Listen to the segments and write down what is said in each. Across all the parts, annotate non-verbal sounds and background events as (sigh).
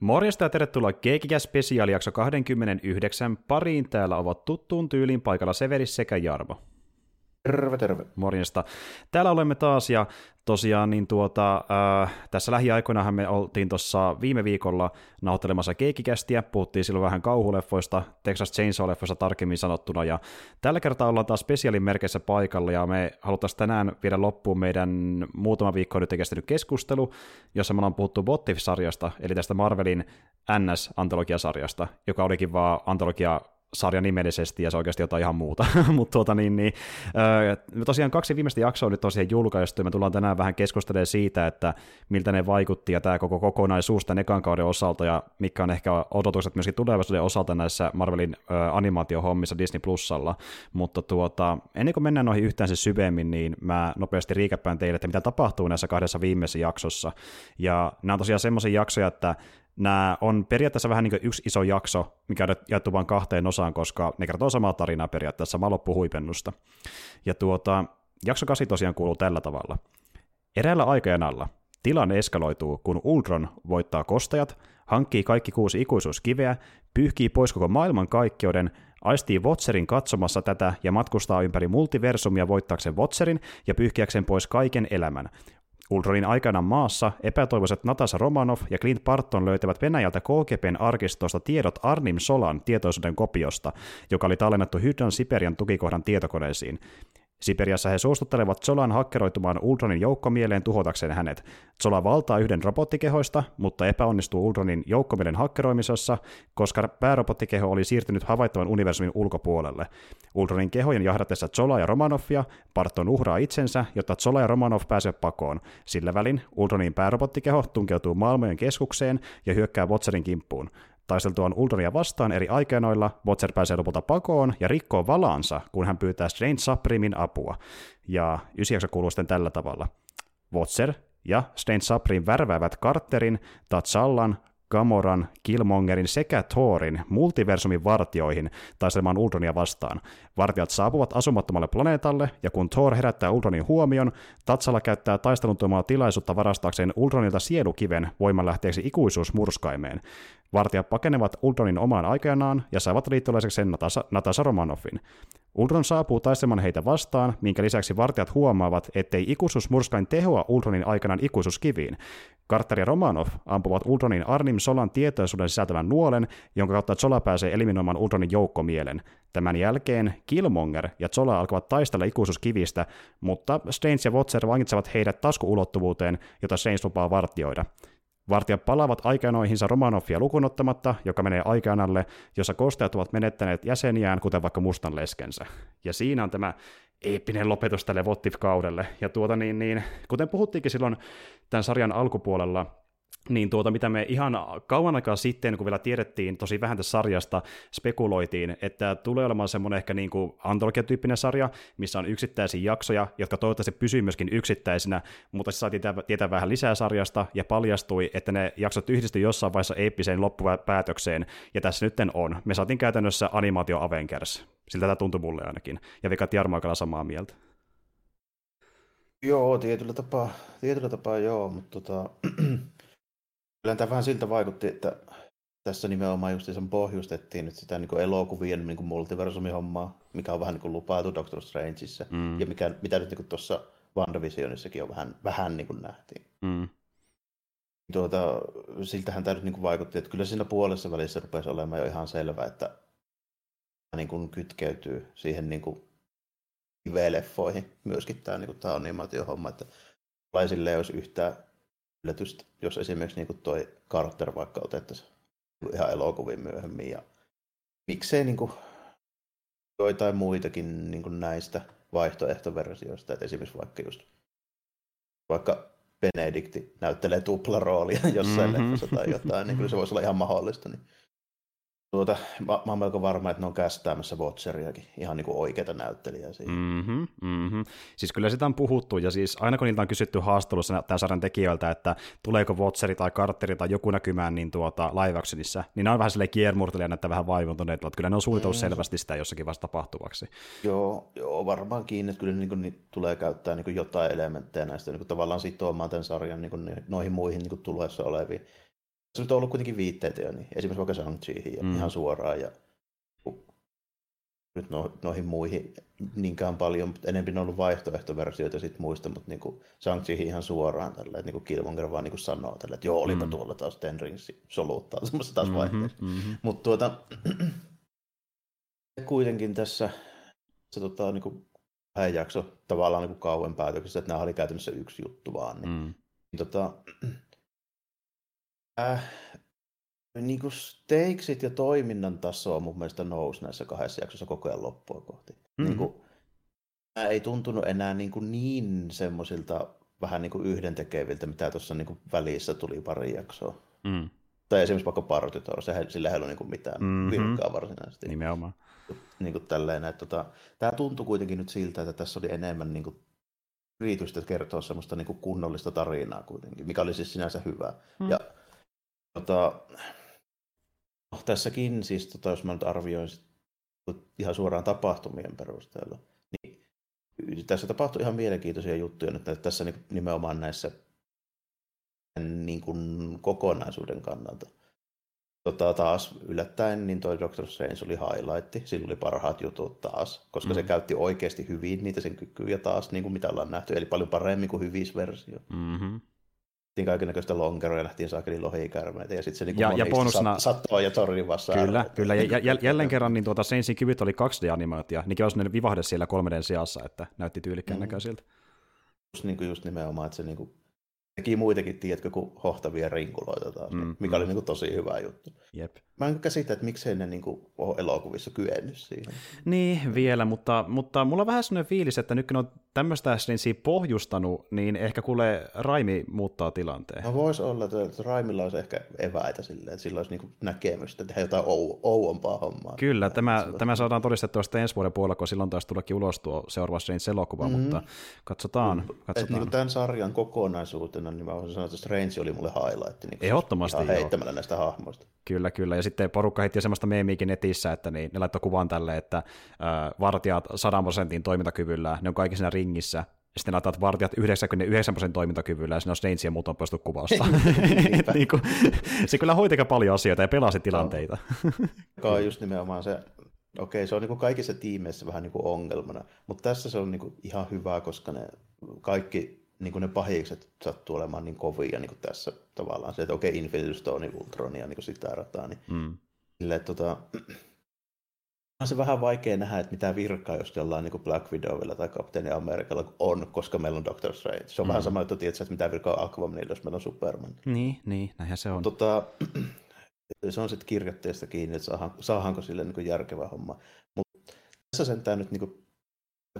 Morjesta ja tervetuloa Keikikä spesiaalijakso 29 pariin. Täällä ovat tuttuun tyyliin paikalla Severis sekä Jarmo. Terve, terve. Morjesta. Täällä olemme taas ja tosiaan niin tuota, äh, tässä lähiaikoinahan me oltiin tuossa viime viikolla nauhoittelemassa keikikästiä, puhuttiin silloin vähän kauhuleffoista, Texas Chainsaw-leffoista tarkemmin sanottuna, ja tällä kertaa ollaan taas spesiaalin merkeissä paikalla, ja me haluttaisiin tänään viedä loppuun meidän muutama viikko nyt kestänyt keskustelu, jossa me ollaan puhuttu Botif-sarjasta, eli tästä Marvelin NS-antologiasarjasta, joka olikin vaan antologia sarja nimellisesti, ja se oikeasti jotain ihan muuta. (laughs) Mutta tuota, niin, niin, öö, tosiaan kaksi viimeistä jaksoa nyt tosiaan julkaistu, ja me tullaan tänään vähän keskustelemaan siitä, että miltä ne vaikutti, ja tämä koko kokonaisuus tämän ekan kauden osalta, ja mikä on ehkä odotukset myöskin tulevaisuuden osalta näissä Marvelin öö, animaatiohommissa Disney Plusalla. Mutta tuota, ennen kuin mennään noihin yhtään se syvemmin, niin mä nopeasti riikäppään teille, että mitä tapahtuu näissä kahdessa viimeisessä jaksossa. Ja nämä on tosiaan semmoisia jaksoja, että nämä on periaatteessa vähän niin kuin yksi iso jakso, mikä on jaettu vain kahteen osaan, koska ne kertoo samaa tarinaa periaatteessa, sama loppuhuipennusta. Ja tuota, jakso 8 tosiaan kuuluu tällä tavalla. Eräällä aikajanalla tilanne eskaloituu, kun Ultron voittaa kostajat, hankkii kaikki kuusi ikuisuuskiveä, pyyhkii pois koko maailman kaikkeuden, aistii Votserin katsomassa tätä ja matkustaa ympäri multiversumia voittaakseen Votserin ja pyyhkiäkseen pois kaiken elämän. Ultronin aikana maassa epätoivoiset Natasha Romanov ja Clint Barton löytävät Venäjältä KGPn arkistosta tiedot Arnim Solan tietoisuuden kopiosta, joka oli tallennettu Hydran Siperian tukikohdan tietokoneisiin. Siperiassa he suostuttelevat Zolan hakkeroitumaan Ultronin joukkomieleen tuhotakseen hänet. Zola valtaa yhden robottikehoista, mutta epäonnistuu Ultronin joukkomielen hakkeroimisessa, koska päärobottikeho oli siirtynyt havaittavan universumin ulkopuolelle. Ultronin kehojen jahdatessa Zola ja Romanoffia, Barton uhraa itsensä, jotta Zola ja Romanov pääsevät pakoon. Sillä välin Ultronin päärobottikeho tunkeutuu maailmojen keskukseen ja hyökkää Votserin kimppuun. Taisteltuaan Ultronia vastaan eri aikanoilla, Botser pääsee lopulta pakoon ja rikkoo valaansa, kun hän pyytää Strange Supremin apua. Ja ysijakso kuuluu sitten tällä tavalla. Botser ja Strange Supreme värväävät Carterin, Tatsallan, Gamoran, Killmongerin sekä Thorin multiversumin vartioihin taistelemaan Ultronia vastaan. Vartijat saapuvat asumattomalle planeetalle, ja kun Thor herättää Ultronin huomion, Tatsala käyttää taistelun tilaisuutta varastaakseen Ultronilta sielukiven voimanlähteeksi ikuisuusmurskaimeen. Vartijat pakenevat Ultronin omaan aikanaan ja saavat liittolaiseksi Natasha, Natasha Romanoffin. Ultron saapuu taistelemaan heitä vastaan, minkä lisäksi vartijat huomaavat, ettei ikuisuusmurskain tehoa Ultronin aikanaan ikuisuuskiviin. Carter ja Romanov ampuvat Ultronin Arnim Solan tietoisuuden sisältävän nuolen, jonka kautta Zola pääsee eliminoimaan Ultronin joukkomielen. Tämän jälkeen Killmonger ja Zola alkavat taistella ikuisuuskivistä, mutta Strange ja Watcher vangitsevat heidät taskuulottuvuuteen, jota Strange lupaa vartioida. Vartijat palaavat aikanoihinsa Romanoffia lukunottamatta, joka menee aikanalle, jossa kostajat ovat menettäneet jäseniään, kuten vaikka mustan leskensä. Ja siinä on tämä eeppinen lopetus tälle Vottif-kaudelle. Ja tuota niin, niin, kuten puhuttiinkin silloin tämän sarjan alkupuolella, niin tuota, mitä me ihan kauan aikaa sitten, kun vielä tiedettiin tosi vähän tästä sarjasta, spekuloitiin, että tulee olemaan semmoinen ehkä niin kuin antologiatyyppinen sarja, missä on yksittäisiä jaksoja, jotka toivottavasti pysyy myöskin yksittäisinä, mutta se saatiin tietää vähän lisää sarjasta, ja paljastui, että ne jaksot yhdistyi jossain vaiheessa eeppiseen loppupäätökseen, ja tässä nyt on. Me saatiin käytännössä animaatio Avengers. Siltä tämä tuntui mulle ainakin. Ja Vika Jarmo samaa mieltä. Joo, tietyllä tapaa, tietyllä tapaa joo, mutta tota, Kyllä tämä vähän siltä vaikutti, että tässä nimenomaan just sen pohjustettiin nyt sitä niin elokuvien niin multiversumihommaa, mikä on vähän niin kuin lupailtu Doctor Strangeissa, mm. ja mikä, mitä nyt niin tuossa WandaVisionissakin on vähän, vähän niin kuin nähtiin. Mm. Tuota, siltähän tämä nyt niin kuin vaikutti, että kyllä siinä puolessa välissä rupesi olemaan jo ihan selvä, että niin kuin kytkeytyy siihen niin kuin leffoihin myöskin tämä, niin kuin tämä animaatiohomma, että laisille ei olisi yhtään yllätystä, jos esimerkiksi niin toi Carter vaikka otettaisiin ihan elokuviin myöhemmin. Ja miksei niin kuin joitain muitakin niin kuin näistä vaihtoehtoversioista, että esimerkiksi vaikka just vaikka Benedikti näyttelee tuplaroolia (laughs) jossain mm-hmm. leffassa tai jotain, niin kyllä se voisi olla ihan mahdollista. Niin Tuota, mä, mä oon melko varma, että ne on kästäämässä Watcheriakin, ihan niin kuin oikeita näyttelijää siinä. Mm-hmm, mm-hmm. Siis kyllä sitä on puhuttu, ja siis aina kun niiltä on kysytty haastattelussa tämän sarjan tekijöiltä, että tuleeko Watcheri tai Carteri tai joku näkymään niin tuota, live actionissa, niin ne on vähän silleen kiermurtelia näitä vähän vaivuntuneet, että kyllä ne on suunnitellut mm. selvästi sitä jossakin vasta tapahtuvaksi. Joo, joo varmaankin, että kyllä niin kuin, niin tulee käyttää niin kuin jotain elementtejä näistä niin kuin tavallaan sitoamaan tämän sarjan niin kuin noihin muihin niin kuin tulossa oleviin Se nyt on ollut kuitenkin viitteitä jo, niin esimerkiksi vaikka shang mm. ihan suoraan ja nyt no, noihin muihin niinkään paljon, mutta enemmän on ollut vaihtoehtoversioita sit muista, mutta niin shang ihan suoraan tällä, että niin Killmonger vaan niin sanoo tällä, että joo, olipa mm. tuolla taas Ten Rings soluttaa semmoista taas mm-hmm, vaiheessa. Mm-hmm. Mutta tuota, (clears throat) kuitenkin tässä se tota, niin kuin hän jakso tavallaan niin kuin kauan päätöksessä, että nämä oli käytännössä yksi juttu vaan. Niin, mm. niin tota, (clears throat) äh, niin kuin stakesit ja toiminnan taso mun mielestä nousi näissä kahdessa jaksossa koko ajan loppua kohti. Mm-hmm. Niin kuin, ei tuntunut enää niin, kuin niin semmoisilta vähän niin kuin yhdentekeviltä, mitä tuossa niin kuin välissä tuli pari jaksoa. Mm. Tai esimerkiksi vaikka Partitor, se, sillä ei ollut niin kuin mitään mm-hmm. virkaa varsinaisesti. Nimenomaan. Niin kuin tälleen, että tota, tämä tuntui kuitenkin nyt siltä, että tässä oli enemmän niin kuin yritystä kertoa semmoista niin kuin kunnollista tarinaa kuitenkin, mikä oli siis sinänsä hyvä. Mm. Ja tota, no, tässäkin siis, tota, jos mä nyt arvioin ihan suoraan tapahtumien perusteella, niin tässä tapahtui ihan mielenkiintoisia juttuja nyt että tässä niin nimenomaan näissä niin kuin kokonaisuuden kannalta. Tota, taas yllättäen niin toi Doctor Strange oli highlight, sillä oli parhaat jutut taas, koska mm. se käytti oikeasti hyvin niitä sen kykyjä taas, niin kuin mitä ollaan nähty, eli paljon paremmin kuin hyvissä versio. Mm-hmm kaikenlaista lonkeroja, nähtiin saakeli lohikärmeitä ja sitten se niin ja, ja bonusna... sattoo ja torjuvassa. Kyllä, kyllä. Ja, ja, jälleen kerran niin tuota Saintsin kyvyt oli 2D-animaatio, niin olisi ne vivahde siellä 3D sijassa, että näytti tyylikkään mm. näköisiltä. Just, niin kuin, just nimenomaan, että se niin kuin teki muitakin, tiedätkö, kuin hohtavia rinkuloita taas, mm, mikä mm. oli niin kuin, tosi hyvä juttu. Jep. Mä en käsitä, että miksei ne niin kuin, ole elokuvissa kyennyt siihen. Niin, vielä, mutta, mutta mulla on vähän sellainen fiilis, että nyt kun on tämmöistä Ashlinsia pohjustanut, niin ehkä kuule Raimi muuttaa tilanteen. No voisi olla, että Raimilla olisi ehkä eväitä silleen, että sillä olisi niin näkemystä, tehdä jotain ou- ouompaa hommaa. Kyllä, tämä, tämä saadaan todistettua sitten ensi vuoden puolella, kun silloin taas tullakin ulos tuo seuraava Strange elokuva, mm-hmm. mutta katsotaan. katsotaan. Et niin tämän sarjan kokonaisuutena, niin mä voisin sanoa, että Strange oli mulle highlight. Niin Ehdottomasti ihan heittämällä näistä hahmoista. Kyllä, kyllä. Ja sitten porukka heitti semmoista meemiikin netissä, että niin, ne laittoi kuvan tälle, että äh, vartijat 100 prosentin toimintakyvyllä, ne on kaikki siinä ringissä, sitten laitat vartijat 99 prosentin toimintakyvyllä, ja siinä on Snake ja muut on poistu kuvasta. (laughs) niin kuin, se kyllä hoiti paljon asioita ja pelasi tilanteita. Joka on just nimenomaan se, okei, se on niin kuin kaikissa tiimeissä vähän niin kuin ongelmana, mutta tässä se on niin kuin ihan hyvä, koska ne kaikki niin kuin ne pahikset sattuu olemaan niin kovia niin kuin tässä tavallaan. Se, että okei, okay, Infinity Stone, Ultronia, niin kuin sitä rataa, niin mm. sille, tota, (clears throat) on se vähän vaikea nähdä, että mitä virkaa jos jollain niin Black Widowilla tai Captain Amerikalla on, koska meillä on Doctor Strange. Se on mm. vähän sama juttu, että mitä virkaa on Aquamanilla, jos meillä on Superman. Niin, niin näinhän se on. Tota, (clears throat) se on sitten kirjoitteesta kiinni, että saadaan, saadaanko sille niin järkevä homma. Mutta tässä sentään nyt niin kuin,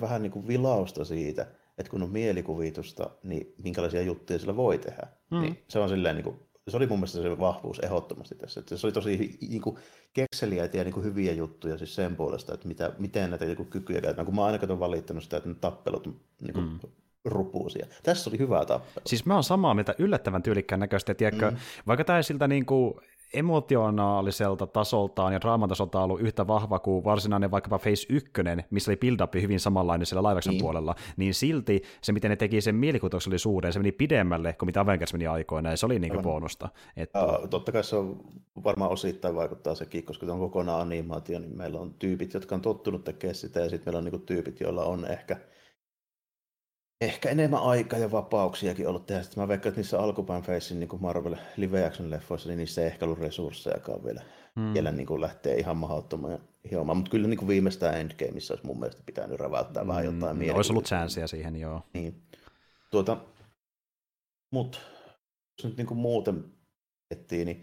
vähän niin kuin vilausta siitä, että kun on mielikuvitusta, niin minkälaisia juttuja sillä voi tehdä. Mm. Niin se on silleen niin kuin, se oli mun mielestä se vahvuus ehdottomasti tässä. Että se oli tosi niin kuin, kekseliäitä ja niin kuin, hyviä juttuja siis sen puolesta, että mitä, miten näitä niin kykyjä käytetään. Kun mä ainakaan olen valittanut sitä, että ne tappelut niin kuin, mm rupuusia. Tässä oli hyvää tappelu. Siis mä oon samaa mieltä yllättävän tyylikkään näköistä, tiedätkö, mm. vaikka tämä ei siltä niin kuin emotionaaliselta tasoltaan ja draaman tasolta ollut yhtä vahva kuin varsinainen vaikkapa Face 1, missä oli build hyvin samanlainen siellä live niin. puolella, niin silti se, miten ne teki sen mielikuvituksellisuuden, se meni pidemmälle kuin mitä Avengers meni aikoina, ja se oli niinku bonusta. Että... Ja, totta kai se on varmaan osittain vaikuttaa sekin, koska se on kokonaan animaatio, niin meillä on tyypit, jotka on tottunut tekemään sitä, ja sitten meillä on niinku tyypit, joilla on ehkä ehkä enemmän aikaa ja vapauksiakin ollut tehdä. Sitten mä veikkaan, että niissä alkupään Facein niin Marvel live action leffoissa, niin niissä ei ehkä ollut resurssejakaan vielä, hmm. vielä niin kuin lähtee ihan mahdottomaan hiomaan. Mutta kyllä niin kuin viimeistään Endgameissa olisi mun mielestä pitänyt räväyttää hmm. vähän jotain hmm. Olisi ollut chanceja siihen, joo. Niin. Tuota, mutta jos nyt niin kuin muuten miettii, niin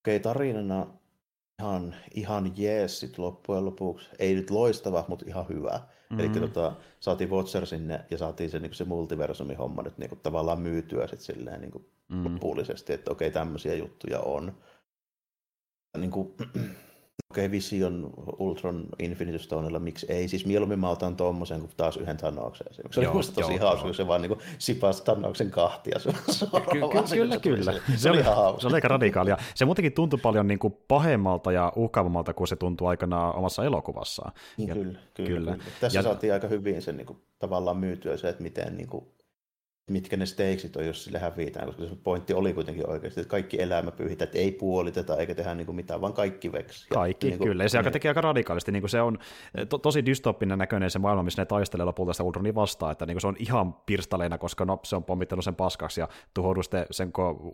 okei, okay, tarinana ihan, ihan jees sit loppujen lopuksi. Ei nyt loistava, mutta ihan hyvä. Mm-hmm. Eli tota, saatiin Watcher sinne ja saatiin se, niin se multiversumi homma nyt niin kuin, tavallaan myytyä sit silleen niin kuin, mm-hmm. loppuullisesti, että okei, tämmöisiä juttuja on. Niin kuin, (clears throat) Okei, okay, Vision Ultron Infinity Stonella, miksi ei? Siis mieluummin mä otan tommosen kuin taas yhden Thanoksen. Se oli musta tosi hauska, kun se vaan niin sipas Thanoksen kahtia Ky- ky- kyllä, kyllä. Se, se, oli, se oli aika radikaalia. Se muutenkin tuntui paljon niin kuin pahemmalta ja uhkaavammalta kuin se tuntui aikanaan omassa elokuvassaan. Niin, ja, kyllä, kyllä, kyllä. kyllä. Tässä ja... saatiin aika hyvin sen niin kuin, tavallaan myytyä se, että miten niin kuin, mitkä ne stakesit on, jos sille hävitään, koska se pointti oli kuitenkin oikeasti, että kaikki elämä pyyhitään, että ei puoliteta eikä tehdä niin kuin mitään, vaan kaikki veksi. Kaikki, niin kuin, kyllä. Ja se niin. tekee aika radikaalisti. Niin kuin se on to, tosi dystoppinen näköinen se maailma, missä ne taistelee lopulta sitä Ultronia vastaan, että niin kuin se on ihan pirstaleina, koska no, se on pommittanut sen paskaksi ja tuhoudu sitten sen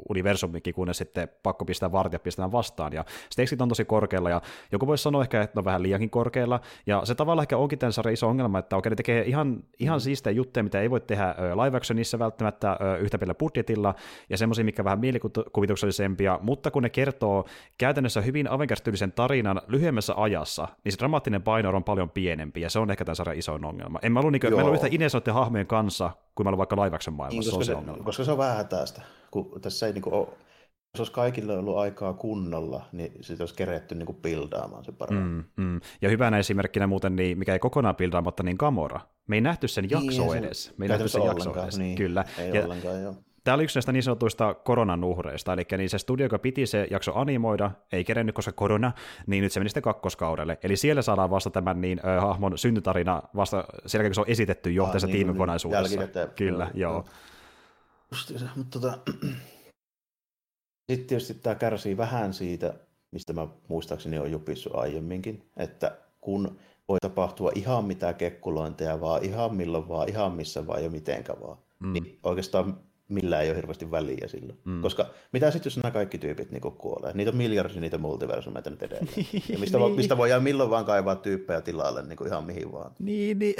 universumikin, kunnes sitten pakko pistää vartija pistämään vastaan. Ja stakeit on tosi korkealla ja joku voisi sanoa ehkä, että ne on vähän liiankin korkealla. Ja se tavallaan ehkä onkin tämän sarjan iso ongelma, että okei, ne tekee ihan, ihan siistejä juttuja, mitä ei voi tehdä live actionissa välttämättä yhtä pillä budjetilla, ja semmoisia, mikä vähän mielikuvituksellisempia, mutta kun ne kertoo käytännössä hyvin avengers tarinan lyhyemmässä ajassa, niin se dramaattinen paino on paljon pienempi, ja se on ehkä tämän sarjan isoin ongelma. En mä ollut, niin, mä ollut yhtä inesoiden hahmojen kanssa, kuin mä ollut vaikka action maailmassa, niin, koska, se, on se ongelma. koska se on vähän tästä, kun tässä ei niin ole jos olisi kaikille ollut aikaa kunnolla, niin sitten olisi keretty niin kuin bildaamaan se paremmin. Mm, mm. Ja hyvänä esimerkkinä muuten, niin, mikä ei kokonaan bildaamatta, niin Gamora. Me ei nähty sen jaksoa niin, edes. Me ei nähty sen jaksoa edes. Niin, Kyllä. Ei ja, ollenkaan, joo. Tämä oli yksi näistä niin sanotuista koronan uhreista, eli niin se studio, joka piti se jakso animoida, ei kerennyt, koska korona, niin nyt se meni sitten kakkoskaudelle. Eli siellä saadaan vasta tämän niin, äh, hahmon syntytarina vasta sen jälkeen, kun se on esitetty jo ah, tässä niin, tiimikokonaisuudessa. Niin, Kyllä, joo. joo. Justiinsa, mutta tota, sitten tietysti tämä kärsii vähän siitä, mistä mä muistaakseni on jupissut aiemminkin, että kun voi tapahtua ihan mitä kekkulointeja vaan, ihan milloin vaan, ihan missä vaan ja mitenkä vaan, mm. niin oikeastaan millään ei ole hirveästi väliä sillä. Mm. Koska mitä sitten, jos nämä kaikki tyypit niin kuolee? Niitä on miljardia niitä multiversumeita nyt edelleen. (laughs) ja mistä, niin. mistä voidaan milloin vaan kaivaa tyyppejä tilalle niin kuin ihan mihin vaan. Niin, niin.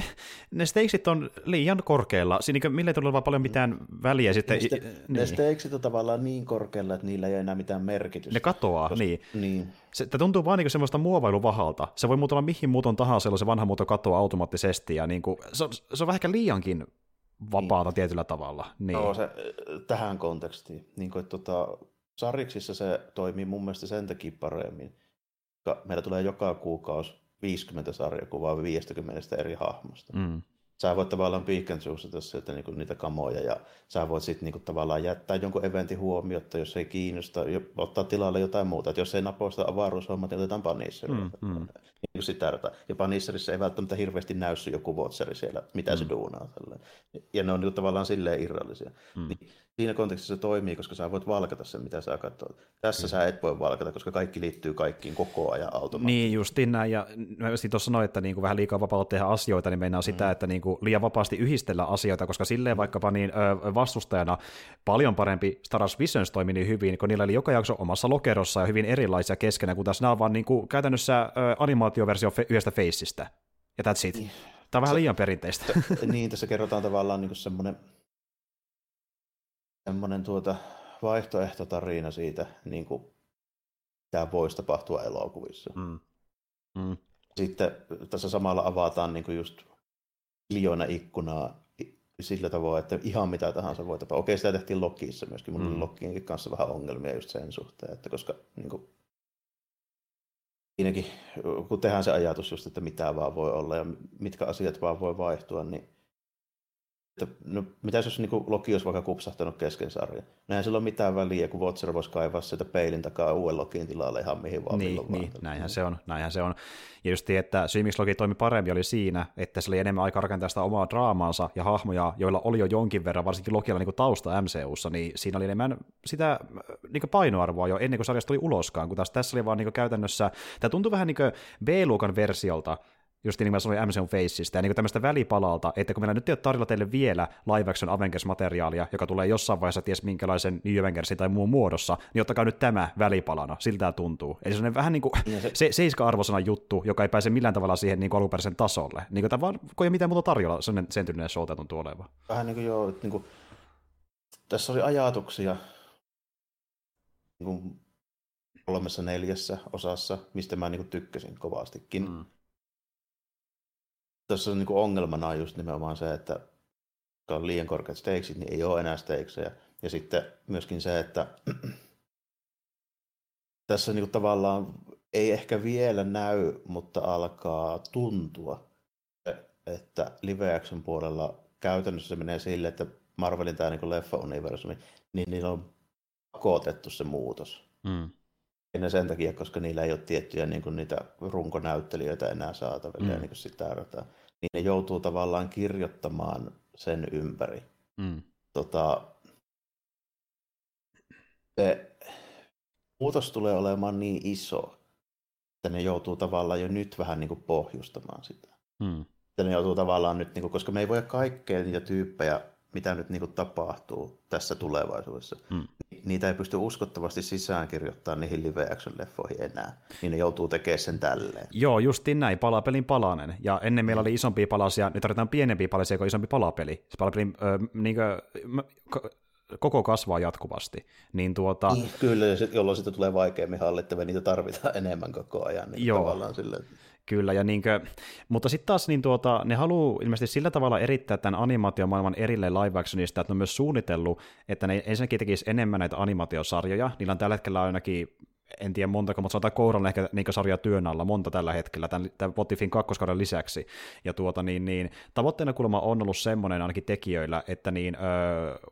ne stakesit on liian korkealla. Siinä niin millä ei tule vaan paljon mitään väliä. Sitten, ne, niin. ne stakesit on tavallaan niin korkealla, että niillä ei enää mitään merkitystä. Ne katoaa, Koska, niin. niin. Se, tämä tuntuu vaan niin semmoista muovailuvahalta. Se voi muutella mihin muuton tahansa, se vanha muuto katoaa automaattisesti. Ja niin kuin, se, on, se on vähän liiankin vapaata niin. tietyllä tavalla. Niin. Joo, se, tähän kontekstiin. Niin kuin, että, tota, sarjiksissa se toimii mun mielestä sen takia paremmin. Meillä tulee joka kuukausi 50 sarjakuvaa 50 eri hahmosta. Mm sä voit tavallaan pick and choose että niinku niitä kamoja ja sä voit sitten niinku tavallaan jättää jonkun eventin huomiota, jos ei kiinnosta, ottaa tilalle jotain muuta. Et jos ei napoista avaruushommat, niin otetaan Punisher. Mm, mm. Niin sitä Ja Punisherissa ei välttämättä hirveästi näy joku Watcheri siellä, mitä mm. se duunaa. Tälleen. Ja ne on niinku tavallaan silleen irrallisia. Mm. Niin siinä kontekstissa se toimii, koska sä voit valkata sen, mitä sä katsot. Tässä mm. sä et voi valkata, koska kaikki liittyy kaikkiin koko ajan automaattisesti. Niin, justiin näin. Ja mä tuossa sanoin, että niinku vähän liikaa vapautta tehdä asioita, niin meinaa mm. sitä, että niinku liian vapaasti yhdistellä asioita, koska silleen vaikkapa niin, ö, vastustajana paljon parempi Star Wars Visions toimi niin hyvin, kun niillä oli joka jakso omassa lokerossa ja hyvin erilaisia keskenään, kun tässä nämä on vaan niinku, käytännössä ö, animaatioversio fe- yhdestä feissistä. Ja that's it. Niin. Tämä on vähän liian perinteistä. Niin, tässä kerrotaan tavallaan niin semmoinen semmoinen tuota vaihtoehtotarina siitä, niin kuin, mitä voisi tapahtua elokuvissa. Mm. Mm. Sitten tässä samalla avataan niin kuin just miljoona ikkunaa sillä tavoin, että ihan mitä tahansa voi tapahtua. Okei, sitä tehtiin Lokissa myöskin. Mulla mm. oli Lokiinkin kanssa vähän ongelmia just sen suhteen, että koska niin kuin, siinäkin, kun tehdään se ajatus just, että mitä vaan voi olla ja mitkä asiat vaan voi vaihtua, niin no, mitä jos niin Loki olisi vaikka kupsahtanut kesken sarjan? Eihän sillä ole mitään väliä, kun Watcher voisi kaivaa sieltä peilin takaa uuden Lokin tilalle ihan mihin vaan. Niin, niin vaan. näinhän se on, näinhän se on. Ja just että syy, miksi Loki toimi paremmin, oli siinä, että se oli enemmän aikaa rakentaa sitä omaa draamaansa ja hahmoja, joilla oli jo jonkin verran, varsinkin Lokialla niin tausta MCUssa, niin siinä oli enemmän sitä niin painoarvoa jo ennen kuin sarjasta tuli uloskaan, kun taas tässä oli vaan niin käytännössä, tämä tuntui vähän niin B-luokan versiolta, just niin kuin mä sanoin MCU Faceista, ja niin tämmöistä välipalalta, että kun meillä nyt ei ole tarjolla teille vielä live action Avengers-materiaalia, joka tulee jossain vaiheessa ties minkälaisen New Avengersin tai muun muodossa, niin ottakaa nyt tämä välipalana, siltä tämä tuntuu. Eli se on vähän niin kuin se, seiska-arvosana juttu, joka ei pääse millään tavalla siihen niin kuin alkuperäisen tasolle. Niin kuin tämä vaan, kun ei mitään muuta tarjolla, se on sen tyylinen show tuntuu olevan. Vähän niin kuin joo, että niin kuin, tässä oli ajatuksia niin kuin kolmessa neljässä osassa, mistä mä niin kuin tykkäsin kovastikin. Mm tässä on niin ongelmana just nimenomaan se, että kun on liian korkeat stakesit, niin ei ole enää stakesejä. Ja sitten myöskin se, että (clears throat) tässä niin tavallaan ei ehkä vielä näy, mutta alkaa tuntua, että live action puolella käytännössä se menee sille, että Marvelin tämä niin leffa-universumi, niin niillä on pakotettu se muutos. Mm. Ja sen takia, koska niillä ei ole tiettyjä niin kuin niitä runkonäyttelijöitä enää saatavilla mm. ja niin kuin sitä niin ne joutuu tavallaan kirjoittamaan sen ympäri. Mm. tota, se muutos tulee olemaan niin iso, että ne joutuu tavallaan jo nyt vähän niin kuin pohjustamaan sitä. Hmm. Että ne joutuu tavallaan nyt, niin kuin, koska me ei voi kaikkea niitä tyyppejä, mitä nyt niin kuin tapahtuu tässä tulevaisuudessa, hmm. niitä ei pysty uskottavasti sisäänkirjoittaa niihin live action leffoihin enää, niin ne joutuu tekemään sen tälleen. Joo, justiin näin, palapelin palanen. Ja ennen meillä oli isompia palasia, nyt tarvitaan pienempiä palasia kuin isompi palapeli. Se palapelin ö, niin kuin, koko kasvaa jatkuvasti. Niin tuota... Kyllä, jolloin sitten tulee vaikeammin hallittavia, niitä tarvitaan enemmän koko ajan. Niin Joo. Tavallaan silleen. Kyllä, ja niinkö, mutta sitten taas niin tuota, ne haluaa ilmeisesti sillä tavalla erittää tämän animaatiomaailman erilleen live actionista, että ne on myös suunnitellut, että ne ensinnäkin tekisi enemmän näitä animaatiosarjoja. Niillä on tällä hetkellä ainakin en tiedä montako, mutta sanotaan Kouran ehkä niin sarja työn alla, monta tällä hetkellä, tämän, tämän Botifin kakkoskauden lisäksi. Ja tuota, niin, niin, tavoitteena kuulemma on ollut semmoinen ainakin tekijöillä, että niin, ö,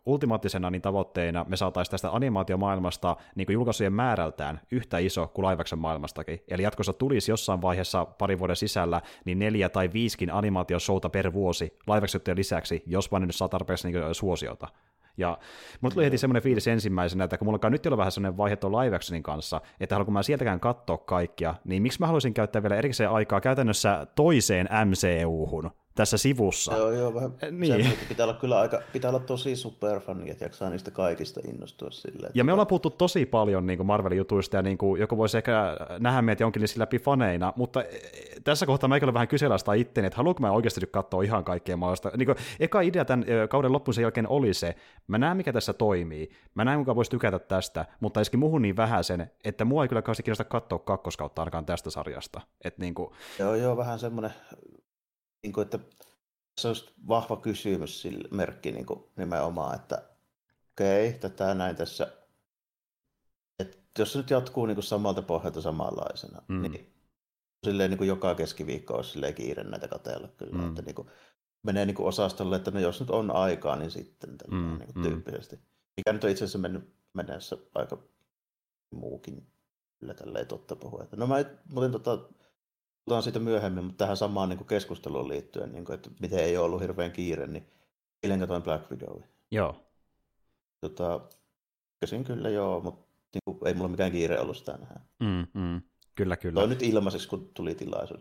ultimaattisena niin tavoitteena me saataisiin tästä animaatiomaailmasta niin julkaisujen määrältään yhtä iso kuin Live maailmastakin. Eli jatkossa tulisi jossain vaiheessa parin vuoden sisällä niin neljä tai viiskin animaatioshowta per vuosi live lisäksi, jos vain nyt saa tarpeeksi niin suosiota. Ja mulla tuli heti semmoinen fiilis ensimmäisenä, että kun mulla nyt ei ole vähän semmoinen vaihe tuon live actionin kanssa, että haluanko mä sieltäkään katsoa kaikkia, niin miksi mä haluaisin käyttää vielä erikseen aikaa käytännössä toiseen MCU-hun, tässä sivussa. Joo, joo, vähän niin. pitää olla kyllä aika, pitää olla tosi superfani, että jaksaa niistä kaikista innostua silleen. Ja me ollaan puhuttu tosi paljon niin kuin Marvelin jutuista, ja niin kuin, joku voisi ehkä nähdä meitä jonkin läpi faneina, mutta e, e, tässä kohtaa mä vähän kyseenalaistaa itteni, että haluanko mä oikeasti nyt katsoa ihan kaikkea maasta. Niin kuin, eka idea tämän kauden loppuun sen jälkeen oli se, mä näen mikä tässä toimii, mä näen kuka voisi tykätä tästä, mutta iskin muuhun niin vähän sen, että mua ei kyllä kauheasti kiinnosta katsoa kakkoskautta ainakaan tästä sarjasta. Et niin kuin... Joo, joo, vähän semmoinen niin kuin, että se on vahva kysymys sille merkki niin kuin nimenomaan, että okei, okay, tätä näin tässä, että jos se nyt jatkuu niin kuin samalta pohjalta samanlaisena, mm. niin silleen niin kuin joka keskiviikko olisi silleen kiire näitä katella kyllä, mm. että niin kuin, menee niin kuin osastolle, että no jos nyt on aikaa, niin sitten tällä, mm. niin kuin, mm. tyyppisesti. Mikä nyt on itse asiassa mennyt mennessä aika muukin kyllä tälleen totta puhua. Että no mä muuten tota, puhutaan siitä myöhemmin, mutta tähän samaan niin kuin keskusteluun liittyen, niin kuin, että miten ei ole ollut hirveän kiire, niin eilen katsoin Black Widow. Joo. Tota, käsin kyllä joo, mutta niin kuin, ei mulla mikään kiire ollut sitä nähdä. Mm, mm. Kyllä, kyllä. Toi nyt ilmaiseksi, kun tuli tilaisuus.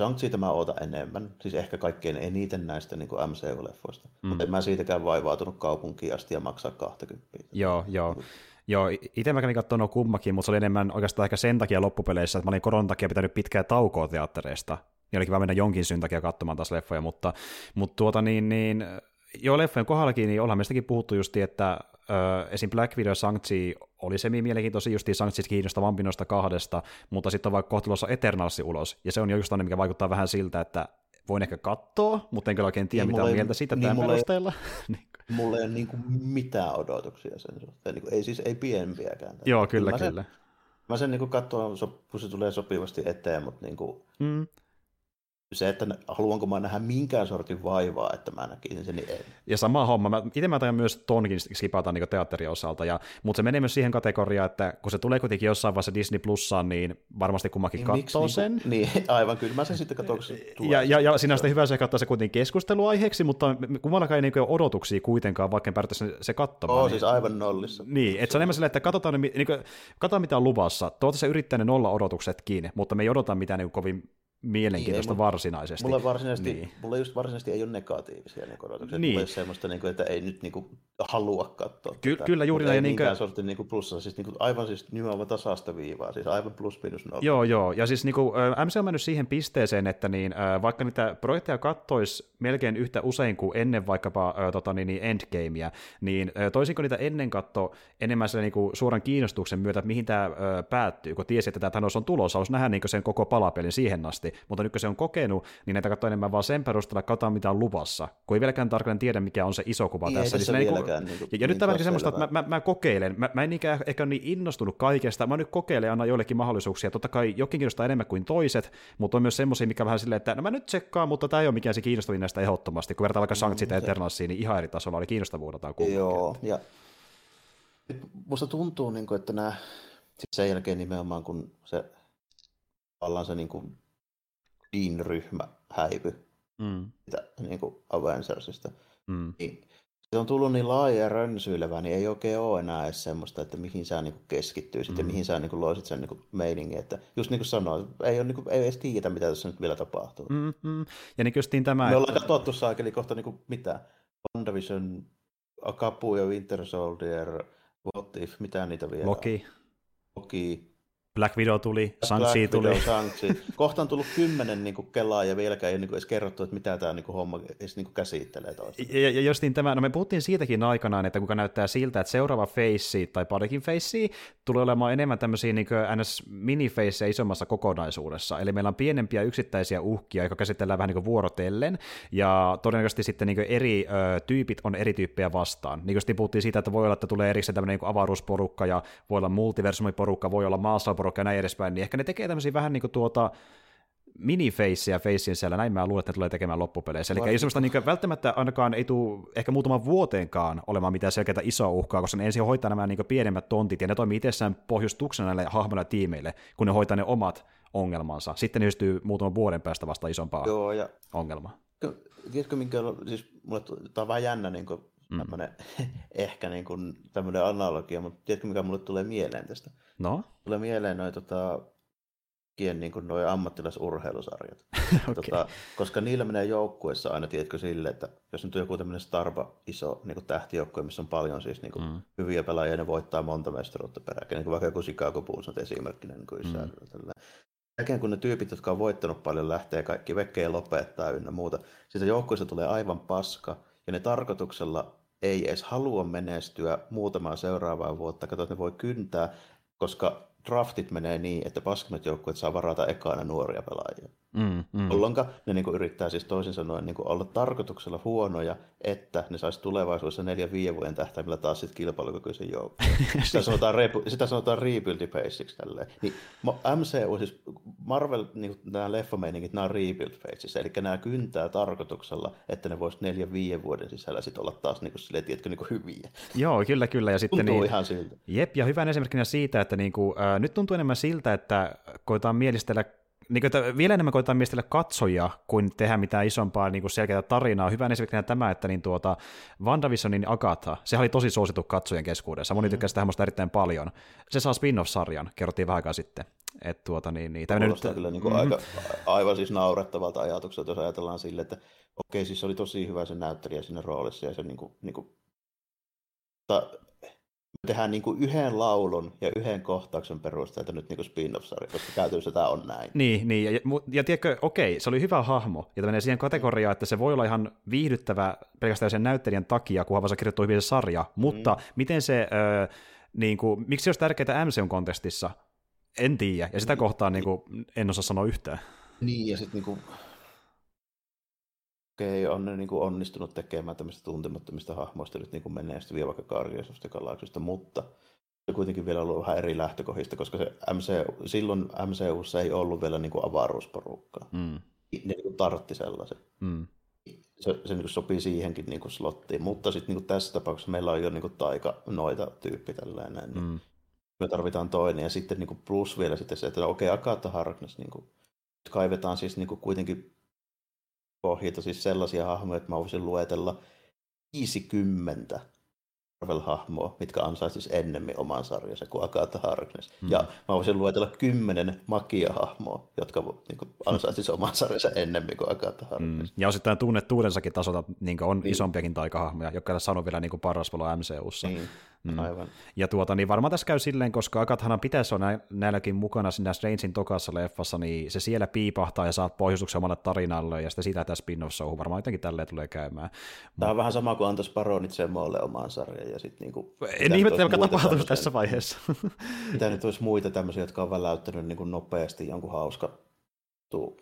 on siitä mä ootan enemmän. Siis ehkä kaikkein eniten näistä niin MCU-leffoista. Mm. Mutta en mä siitäkään vaivautunut kaupunkiin asti ja maksaa 20. Joo, joo. Joo, itse mä kävin katsomaan kummakin, mutta se oli enemmän oikeastaan ehkä sen takia loppupeleissä, että mä olin koronan takia pitänyt pitkää taukoa teattereista. Ja olikin vaan mennä jonkin syyn takia katsomaan taas leffoja, mutta, mutta tuota niin, niin joo, leffojen kohdallakin, niin ollaan meistäkin puhuttu justi, että ö, esim. Black Video Shang-Chi oli se mielenkiintoisia just Shang-Chi kiinnostavan noista kahdesta, mutta sitten on vaikka kohtuulossa Eternalsi ulos, ja se on jo just mikä vaikuttaa vähän siltä, että voin ehkä katsoa, mutta en kyllä oikein tiedä, niin mitä on mieltä siitä niin tämän perusteella. (laughs) Niin mulla ei ole niin kuin mitään odotuksia sen suhteen. Niin kuin, ei siis ei pienempiäkään. Joo, kyllä, mä sen, kyllä. Mä sen niin kuin katson, kun se tulee sopivasti eteen, mutta niin kuin, mm se, että haluanko mä nähdä minkään sortin vaivaa, että mä näkisin sen, niin ei. Ja sama homma, mä, itse mä tajan myös tonkin skipata niin teatterin osalta, ja, mutta se menee myös siihen kategoriaan, että kun se tulee kuitenkin jossain vaiheessa Disney Plussaan, niin varmasti kummakin niin, katsoo miksi, sen. Niin, niin, (laughs) aivan, kyllä mä sen sitten katson, Ja, ja, ja siinä on sitten hyvä se katsoa se kuitenkin keskusteluaiheeksi, mutta kummallakaan ei niin odotuksia kuitenkaan, vaikka en se, se katsomaan. Oo, niin, siis aivan nollissa. Niin, että se on enemmän silleen, että katsotaan, niin kuin, katsotaan mitä on luvassa. Toivottavasti se yrittää ne nolla odotuksetkin, mutta me ei odota mitään niin kovin mielenkiintoista niin, varsinaisesti. Mulla, varsinaisesti, niin. mulla just varsinaisesti ei ole negatiivisia niin odotuksia. Niin. Mulla ei ole semmoista, niin kuin, että ei nyt niin kuin, halua katsoa. Ky- tätä. Kyllä juuri näin. Ei niin kuin... sortin niin plussa, siis niin kuin, aivan siis nimenomaan tasasta viivaa, siis aivan plus minus nolla. Joo, joo. Ja siis niin kuin, MC on mennyt siihen pisteeseen, että niin, vaikka niitä projekteja kattoisi melkein yhtä usein kuin ennen vaikkapa tota, niin, niin Endgamea, niin toisinko niitä ennen katto enemmän sen niin kuin, suoran kiinnostuksen myötä, että mihin tämä päättyy, kun tiesi, että tämä Thanos on tulossa, olisi nähdä niin sen koko palapelin siihen asti, mutta nyt kun se on kokenut, niin näitä katsoo enemmän vaan sen perusteella, katsotaan mitä on luvassa, kun ei vieläkään tarkalleen tiedä, mikä on se iso kuva niin, tässä. Niin, niin, niin, niin, ja, ja nyt tämä on semmoista, että mä, mä, mä kokeilen, mä, mä en ikään ehkä ole niin innostunut kaikesta, mä nyt kokeilen ja annan joillekin mahdollisuuksia, totta kai jokin kiinnostaa enemmän kuin toiset, mutta on myös semmoisia, mikä vähän silleen, että no mä nyt tsekkaan, mutta tämä ei ole mikään se kiinnostavin näistä ehdottomasti, kun vertaa vaikka Shang-Chi mm, Eternalsiin, niin ihan eri tasolla oli kiinnostavuudeltaan kummankin. Joo, ja musta tuntuu, niin kuin, että nämä, sen jälkeen nimenomaan, kun se ollaan se niin kuin Dean-ryhmä häivy mm. sitä, niin kuin Avengersista. Mm. Niin se on tullut niin laaja ja rönsyilevä, niin ei oikein ole enää edes semmoista, että mihin sä niin keskittyisit mm. ja mihin sä niin loisit sen niin meiningin. Että just niin kuin sanoin, ei, ole, niin kuin, ei edes tiedä, mitä tässä nyt vielä tapahtuu. Mm-hmm. Ja niin justiin tämä... Me ollaan katsottu saakeli kohta niin kuin, mitä? WandaVision, Akapu ja Winter Soldier, What If, mitä niitä vielä Loki. Loki, Black Widow tuli, Shang-Chi tuli. Shang-Chi. Kohta on tullut kymmenen niin kuin, kelaa ja vieläkään ei niin edes kerrottu, että mitä tämä niin kuin, homma edes niin kuin, käsittelee. Ja, ja, ja justiin tämä, no me puhuttiin siitäkin aikanaan, että kuka näyttää siltä, että seuraava face tai parikin face tulee olemaan enemmän tämmöisiä niin ns. mini isommassa kokonaisuudessa. Eli meillä on pienempiä yksittäisiä uhkia, jotka käsitellään vähän niin kuin vuorotellen, ja todennäköisesti sitten niin eri ö, tyypit on eri tyyppejä vastaan. Niin kuin puhuttiin siitä, että voi olla, että tulee erikseen tämmöinen niin avaruusporukka, ja voi olla multiversumiporukka, voi olla maassa porukka ja näin edespäin, niin ehkä ne tekee tämmöisiä vähän niin kuin tuota, mini-faceja facein siellä, näin mä luulen, että ne tulee tekemään loppupeleissä. Eli ei semmoista niin kuin, välttämättä ainakaan ei tule ehkä muutaman vuoteenkaan olemaan mitään selkeää isoa uhkaa, koska ne ensin hoitaa nämä niin pienemmät tontit, ja ne toimii itsessään pohjustuksena näille hahmoille ja tiimeille, kun ne hoitaa ne omat ongelmansa. Sitten ne pystyy muutaman vuoden päästä vasta isompaa Joo, ja... ongelmaa. Tiedätkö, minkä, siis mulle tämä on vähän jännä niin kuin, mm. (laughs) ehkä niin kuin, tämmöinen analogia, mutta tiedätkö, mikä mulle tulee mieleen tästä? No? Tulee mieleen noin tota, niin kuin noi ammattilaisurheilusarjat. (laughs) okay. tota, koska niillä menee joukkueessa aina, tiedätkö, sille, että jos nyt on joku tämmöinen Starba iso niin kuin tähtijoukkue, missä on paljon siis niin kuin, mm. hyviä pelaajia, ne voittaa monta mestaruutta peräkkäin, niin kuin vaikka joku Chicago Bulls on esimerkkinä niin kuin mm. Jälkeen kun ne tyypit, jotka on voittanut paljon, lähtee kaikki vekkejä lopettaa ynnä muuta, siitä joukkueesta tulee aivan paska, ja ne tarkoituksella ei edes halua menestyä muutamaa seuraavaa vuotta. Katsot, ne voi kyntää, koska draftit menee niin, että paskimmat joukkueet saa varata ekana nuoria pelaajia. Mm, mm. Jolloin ne niin kuin, yrittää siis toisin sanoen niin kuin, olla tarkoituksella huonoja, että ne saisi tulevaisuudessa neljä viiden vuoden tähtäimellä taas sitten kilpailukykyisen joukkueen. (laughs) sitä, sanotaan, repu, sitä sanotaan rebuildi paceiksi tälleen. Niin, MCU, siis Marvel, niin kuin, nämä leffameiningit, nämä on rebuild phases, eli nämä kyntää tarkoituksella, että ne voisi neljä viiden vuoden sisällä sitten olla taas niin kuin, silleen, tiedätkö, niin kuin hyviä. Joo, kyllä, kyllä. Ja sitten, Tuntuu niin, ihan siltä. Jep, ja hyvän esimerkkinä siitä, että niin kuin, äh, nyt tuntuu enemmän siltä, että koetaan mielistellä niin kuin, että vielä enemmän koetaan miestellä katsojia kuin tehdä mitään isompaa niin kuin selkeää tarinaa. Hyvän esimerkkinä tämä, että niin tuota, WandaVisionin Agatha, se oli tosi suosittu katsojien keskuudessa. Moni mm. tykkäsi sitä erittäin paljon. Se saa spin-off-sarjan, kerrottiin vähän aikaa sitten. Et tuota, niin, niin, Kuulostaa nyt... kyllä niin kuin mm-hmm. aika, aivan siis naurettavalta ajatukselta, jos ajatellaan sille, että okei, siis se oli tosi hyvä se näyttelijä siinä roolissa ja se niin kuin, niin kuin, tehdään niin kuin yhden laulun ja yhden kohtauksen perusteelta nyt niin kuin spin-off-sarja, koska käytännössä tämä on näin. Niin, niin ja, ja tiedätkö, okei, se oli hyvä hahmo, ja menee siihen kategoriaan, että se voi olla ihan viihdyttävä pelkästään sen näyttelijän takia, kunhan vaan kirjoittuu hyvin se sarja, mutta mm. miten se, äh, niin kuin, miksi se olisi tärkeää MCU-kontestissa, en tiedä, ja sitä kohtaa niin kuin, en osaa sanoa yhtään. Niin, ja sitten niin kuin, okei, on ne niin kuin onnistunut tekemään tämmöistä tuntemattomista hahmoista nyt niin kuin menestyviä vaikka Guardians mutta se kuitenkin vielä ollut vähän eri lähtökohdista, koska se MC, silloin MCUssa ei ollut vielä niin kuin avaruusporukkaa. Mm. Ne niin kuin tartti sellaisen. Mm. Se, se niin kuin sopii siihenkin niin kuin slottiin, mutta sitten niin kuin tässä tapauksessa meillä on jo niin kuin taika noita tyyppi tällainen, niin mm. me tarvitaan toinen. Ja sitten niin kuin plus vielä sitten se, että no, okei, okay, Agatha Harkness, niin kuin, kaivetaan siis niin kuin kuitenkin pohjita siis sellaisia hahmoja, että mä voisin luetella 50 Marvel-hahmoa, mitkä ansaisis ennemmin oman sarjansa kuin Agatha Harkness. Mm. Ja mä voisin luetella kymmenen makia-hahmoa, jotka niin kuin, ansaisis oman sarjansa ennemmin kuin Agatha Harkness. Mm. Ja osittain tunnettuudensakin tasolta niin on niin. isompiakin taikahahmoja, jotka sanoo vielä niin paras valo MCUssa. Niin. Mm. Aivan. Ja tuota, niin varmaan tässä käy silleen, koska Agathanan pitäisi olla näilläkin mukana siinä Strangein tokassa leffassa, niin se siellä piipahtaa ja saa pohjustuksen omalle tarinalle, ja sitten sitä tässä spin off varmaan jotenkin tälleen tulee käymään. Tämä on vähän sama kuin antaisi Baronit Semolle omaan sarjan, ja sitten niinku... En ihmettele, joka tapahtuu tässä vaiheessa. (laughs) mitä nyt olisi muita tämmöisiä, jotka on väläyttänyt niin kuin nopeasti jonkun hauska tuu.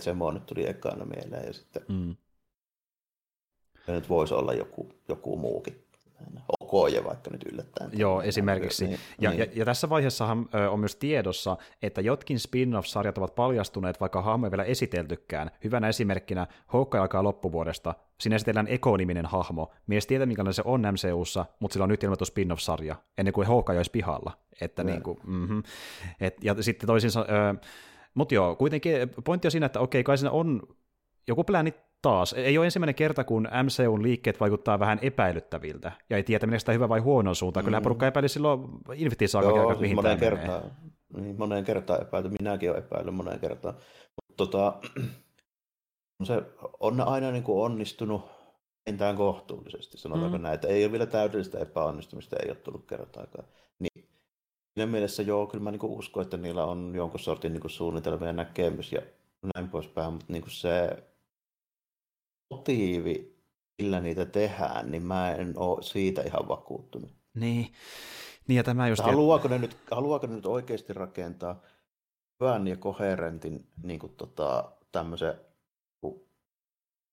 Semo nyt tuli ekana mieleen, ja sitten... Mm. Ja nyt voisi olla joku, joku muukin Okoje vaikka nyt yllättäen. Joo, esimerkiksi. Niin, ja, niin. Ja, ja tässä vaiheessahan on myös tiedossa, että jotkin spin-off-sarjat ovat paljastuneet, vaikka hahmo ei vielä esiteltykään. Hyvänä esimerkkinä Hawkeye alkaa loppuvuodesta. Siinä esitellään Eko-niminen hahmo. Mies tietää, minkälainen se on MCUssa, mutta sillä on nyt ilmoitus spin-off-sarja, ennen kuin Hawkeye olisi pihalla. Että niin kuin, mm-hmm. Et, ja sitten toisinsa... Ö, mutta joo, kuitenkin pointti on siinä, että okei, kai siinä on joku plääni taas, ei ole ensimmäinen kerta, kun MCUn liikkeet vaikuttaa vähän epäilyttäviltä, ja ei tiedä, meneekö sitä hyvä vai huono suuntaan. Mm. Kyllähän porukka epäili silloin Infinity Saga, Joo, siis mihin moneen kertaan, niin, moneen kertaan epäilty, minäkin olen epäillyt moneen kertaan. Mutta tota, (clears throat) se on aina niin kuin onnistunut enintään kohtuullisesti, sanotaanko mm. näin, että ei ole vielä täydellistä epäonnistumista, ei ole tullut kertaakaan. Niin siinä mielessä joo, kyllä mä niin kuin uskon, että niillä on jonkun sortin niin kuin suunnitelma ja näkemys ja näin poispäin, mutta niin kuin se motiivi, millä niitä tehdään, niin mä en ole siitä ihan vakuuttunut. Niin, niin ja tämä just... Haluaako ne nyt, haluaako ne nyt oikeasti rakentaa hyvän ja koherentin niin kuin tota, tämmöisen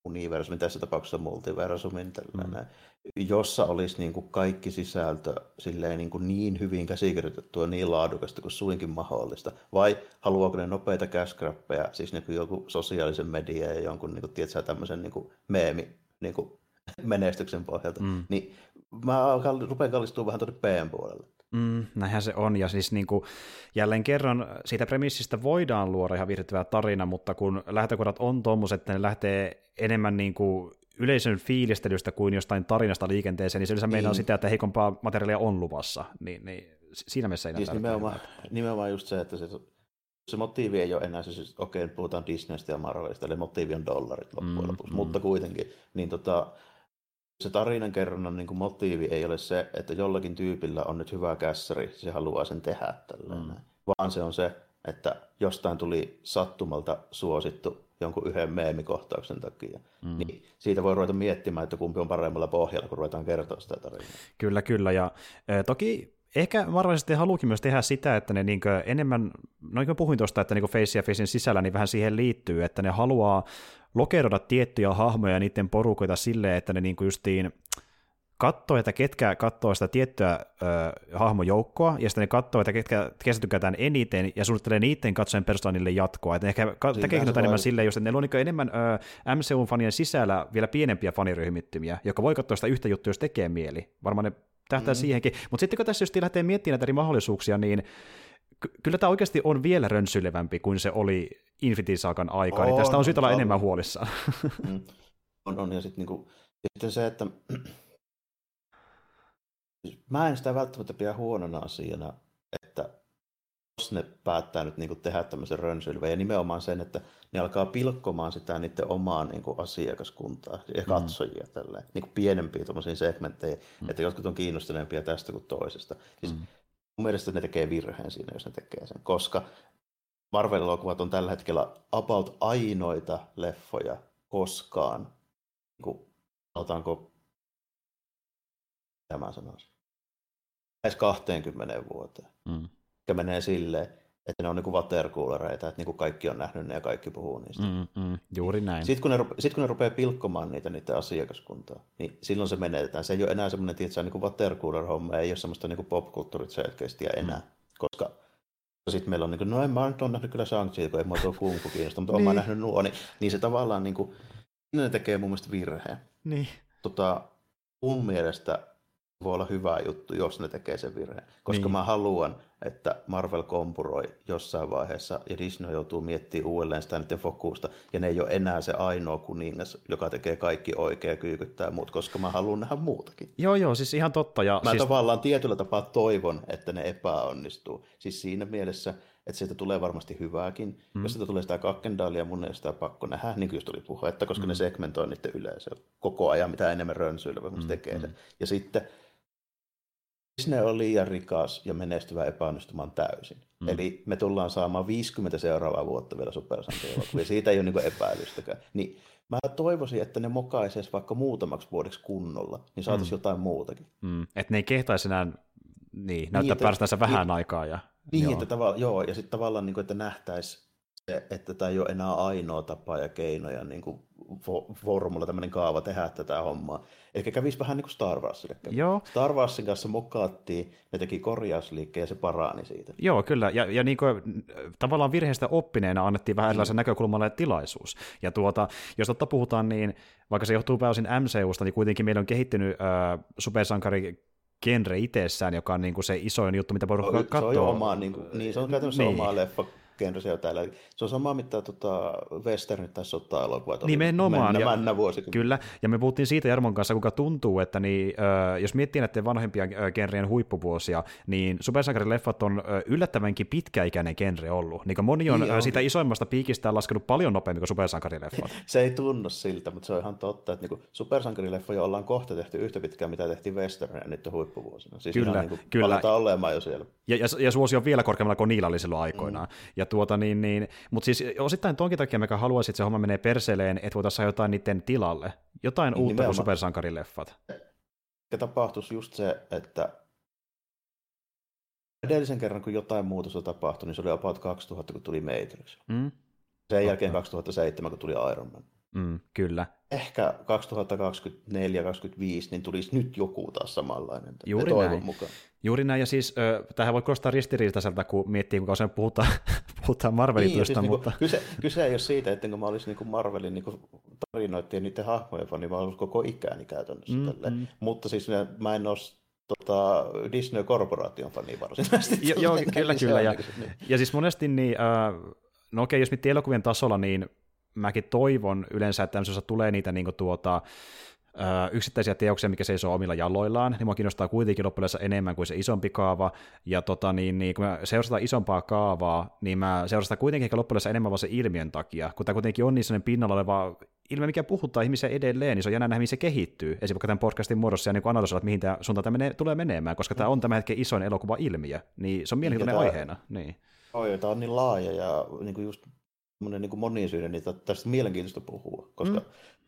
universumin, tässä tapauksessa multiversumin, tällainen, mm. jossa olisi niin kuin kaikki sisältö silleen niin, kuin niin hyvin käsikirjoitettua niin laadukasta kuin suinkin mahdollista, vai haluaako ne nopeita käskrappeja, siis niin kuin joku sosiaalisen median ja jonkun niin kuin, tiedätkö, tämmöisen niin kuin meemi niin kuin (laughs) menestyksen pohjalta, mm. niin mä rupean kallistumaan vähän tuonne PM puolelle. Mm, näinhän se on, ja siis niin kuin, jälleen kerran siitä premissistä voidaan luoda ihan viihdyttävää tarina, mutta kun lähtökohdat on tuommoiset, että ne lähtee enemmän niin kuin yleisön fiilistelystä kuin jostain tarinasta liikenteeseen, niin se yleensä niin. sitä, että heikompaa materiaalia on luvassa, niin, niin siinä mielessä ei siis nimenomaan, nimenomaan just se, että se, se motiivi ei ole enää se, siis, okei, okay, puhutaan Disneystä ja Marvelista, eli motiivi on dollarit loppujen mm, lopuksi, mm. mutta kuitenkin, niin tota, se tarinan kerronnan niin kuin motiivi ei ole se, että jollakin tyypillä on nyt hyvä kässäri, se haluaa sen tehdä tällainen, mm. vaan se on se, että jostain tuli sattumalta suosittu jonkun yhden meemikohtauksen takia, mm. niin siitä voi ruveta miettimään, että kumpi on paremmalla pohjalla, kun ruvetaan kertoa sitä tarinaa. Kyllä, kyllä, ja e, toki ehkä varmasti haluukin myös tehdä sitä, että ne niin enemmän, no niin kuin puhuin tuosta, että niin Face ja Facein sisällä niin vähän siihen liittyy, että ne haluaa lokeroida tiettyjä hahmoja ja niiden porukoita silleen, että ne niinku justiin katsoo, että ketkä katsoo sitä tiettyä ö, hahmojoukkoa, ja sitten ne katsoo, että ketkä keskitytään eniten, ja suunnittelee niiden katsojen perusteella niille jatkoa. Että ehkä tekee jotain enemmän silleen, just, että ne on niin enemmän ö, MCU-fanien sisällä vielä pienempiä faniryhmittymiä, jotka voi katsoa sitä yhtä juttua, jos tekee mieli. Varmaan ne tähtää mm. siihenkin. Mutta sitten kun tässä just lähtee miettimään näitä eri mahdollisuuksia, niin kyllä tämä oikeasti on vielä rönsyilevämpi kuin se oli Infinity Sagan aikaa, niin tästä on syytä olla enemmän huolissaan. Mm. On, on, ja sitten niinku, sitten se, että (clears throat) mä en sitä välttämättä pidä huonona asiana, että jos ne päättää nyt niin kuin tehdä tämmöisen rönsyilvän, ja nimenomaan sen, että ne alkaa pilkkomaan sitä niiden omaa niin kuin asiakaskuntaa ja mm. katsojia mm. tälleen, niin kuin pienempiä segmenttejä, mm. että jotkut on kiinnostuneempia tästä kuin toisesta. Siis mm mun mielestä ne tekee virheen siinä, jos ne tekee sen, koska Marvel-elokuvat on tällä hetkellä about ainoita leffoja koskaan, niin kuin, sanotaanko, tämä sanoisi, lähes 20 vuoteen. Mm. Ja menee silleen, että ne on niinku watercoolereita, että niinku kaikki on nähnyt ne ja kaikki puhuu niistä. Mm, mm, juuri näin. Sitten kun, ne, sit kun ne rupeaa pilkkomaan niitä, niitä asiakaskuntaa, niin silloin se menetetään. Se ei ole enää semmoinen, on niinku watercooler-homma, ei ole semmoista niinku popkulttuurit selkeästi enää, mm. koska sitten meillä on niin kuin, no en mä nyt ole nähnyt kyllä shang kun ei mua tuo kung fu kiinnosta, mutta niin. olen nähnyt nuo, niin, niin se tavallaan niin kuin, ne tekee mun mielestä virheen. Niin. Tota, mun mielestä voi olla hyvä juttu, jos ne tekee sen virheen. Koska niin. mä haluan, että Marvel kompuroi jossain vaiheessa ja Disney joutuu miettimään uudelleen sitä niiden fokusta. Ja ne ei ole enää se ainoa kuningas, joka tekee kaikki oikein ja kyykyttää muut, koska mä haluan nähdä muutakin. Joo, joo, siis ihan totta. Ja mä siis... tavallaan tietyllä tapaa toivon, että ne epäonnistuu. Siis siinä mielessä, että siitä tulee varmasti hyvääkin. Mm. Jos siitä tulee sitä kakkendaalia, mun ei sitä pakko nähdä, niin kuin just tuli puhua, että koska mm. ne segmentoi niiden yleisöä koko ajan, mitä enemmän rönsyillä, mm. tekee mm. Ja sitten Disney on liian rikas ja menestyvä epäonnistumaan täysin. Mm. Eli me tullaan saamaan 50 seuraavaa vuotta vielä Super ja siitä ei ole niin epäilystäkään. Niin mä toivoisin, että ne mokaisivat vaikka muutamaksi vuodeksi kunnolla, niin saataisiin mm. jotain muutakin. Mm. Että ne ei kehtaisi enää niin, näyttää niin, päästänsä vähän niin, aikaa. Ja, niin, joo. että tavallaan, joo, ja sitten tavallaan, niin kuin, että nähtäisi se, että tämä ei ole enää ainoa tapa ja keinoja niin kuin formulla tämmöinen kaava tehdä tätä hommaa. Eli kävisi vähän niin kuin Star Warsille. Joo. Star Warsin kanssa mukaattiin, ne teki korjausliikkeen ja se parani siitä. Joo, kyllä. Ja, ja niin kuin, tavallaan virheestä oppineena annettiin vähän erilaisen mm. näkökulmalle tilaisuus. Ja tuota, jos totta puhutaan, niin vaikka se johtuu pääosin MCUsta, niin kuitenkin meillä on kehittynyt äh, supersankari genre itsessään, joka on niin kuin se isoin juttu, mitä porukka katsoo. Se on oma, niin, kuin, niin se on käytännössä niin. oma leffa genressä jo täällä. Se on sama, mitä tota, westernit tai sota-elokuvat Nimenomaan. Mennä, ja, mennä Kyllä, ja me puhuttiin siitä Jarmon kanssa, kuinka tuntuu, että niin, äh, jos miettii näiden vanhempia äh, genrien huippuvuosia, niin supersankarileffat on äh, yllättävänkin pitkäikäinen genre ollut. Niin moni on, niin on. sitä isoimmasta piikistä laskenut paljon nopeammin kuin supersankarileffat. (laughs) se ei tunnu siltä, mutta se on ihan totta, että niin supersankarileffoja ollaan kohta tehty yhtä pitkään, mitä tehtiin westernia niiden huippuvuosina. Siis kyllä, niin kuin, kyllä. olemaan jo siellä. Ja, ja, ja suosi on vielä korkeammalla kuin niillä oli silloin aikoinaan. Mm. Ja tuota, niin, niin, mutta siis osittain tonkin takia mikä haluaisin, että se homma menee perseleen, että voitaisiin saada jotain niiden tilalle. Jotain niin, uutta nimenomaan. kuin supersankarileffat. Ja tapahtuisi just se, että edellisen kerran, kun jotain muutosta tapahtui, niin se oli about 2000, kun tuli Matrix. Mm. Sen jälkeen 2007, kun tuli Iron Man. Mm, kyllä. Ehkä 2024-2025 niin tulisi nyt joku taas samanlainen. Juuri näin. Mukaan. Juuri näin, ja siis äh, tähän voi kuulostaa ristiriitaiselta, kun miettii, kuinka usein puhutaan, (laughs) puhutaan Marvelin niin, siis mutta... Niinku, kyse, kyse ei ole siitä, että mä olisin niin Marvelin niin tarinoittiin niiden hahmojen fani, vaan koko ikäni käytännössä. Mm, mm. Mutta siis ne, mä en ole tota, Disney-korporaation fani varsinaisesti. (laughs) Jo, joo, kyllä, kyllä. Ja, niin. ja siis monesti, niin, äh, no okei, jos miettii elokuvien tasolla, niin mäkin toivon yleensä, että tämmöisessä tulee niitä niin kuin, tuota, yksittäisiä teoksia, mikä seisoo omilla jaloillaan, niin mua kiinnostaa kuitenkin loppujen enemmän kuin se isompi kaava, ja tota, niin, niin, kun mä seurataan isompaa kaavaa, niin mä seurastan kuitenkin ehkä loppujen enemmän vaan se ilmiön takia, kun tämä kuitenkin on niin sellainen pinnalla oleva ilme, mikä puhuttaa ihmisiä edelleen, niin se on jännä nähdä, mihin se kehittyy, esimerkiksi tämän podcastin muodossa, ja niin analysoida, että mihin tämä suuntaan tämä menee, tulee menemään, koska tämä on tämän hetken isoin elokuva-ilmiö, niin se on mielenkiintoinen tämä, aiheena. Niin. Oi, tämä on niin laaja, ja niin kuin just niin kuin monisyinen, niin tästä mielenkiintoista puhua, koska mm.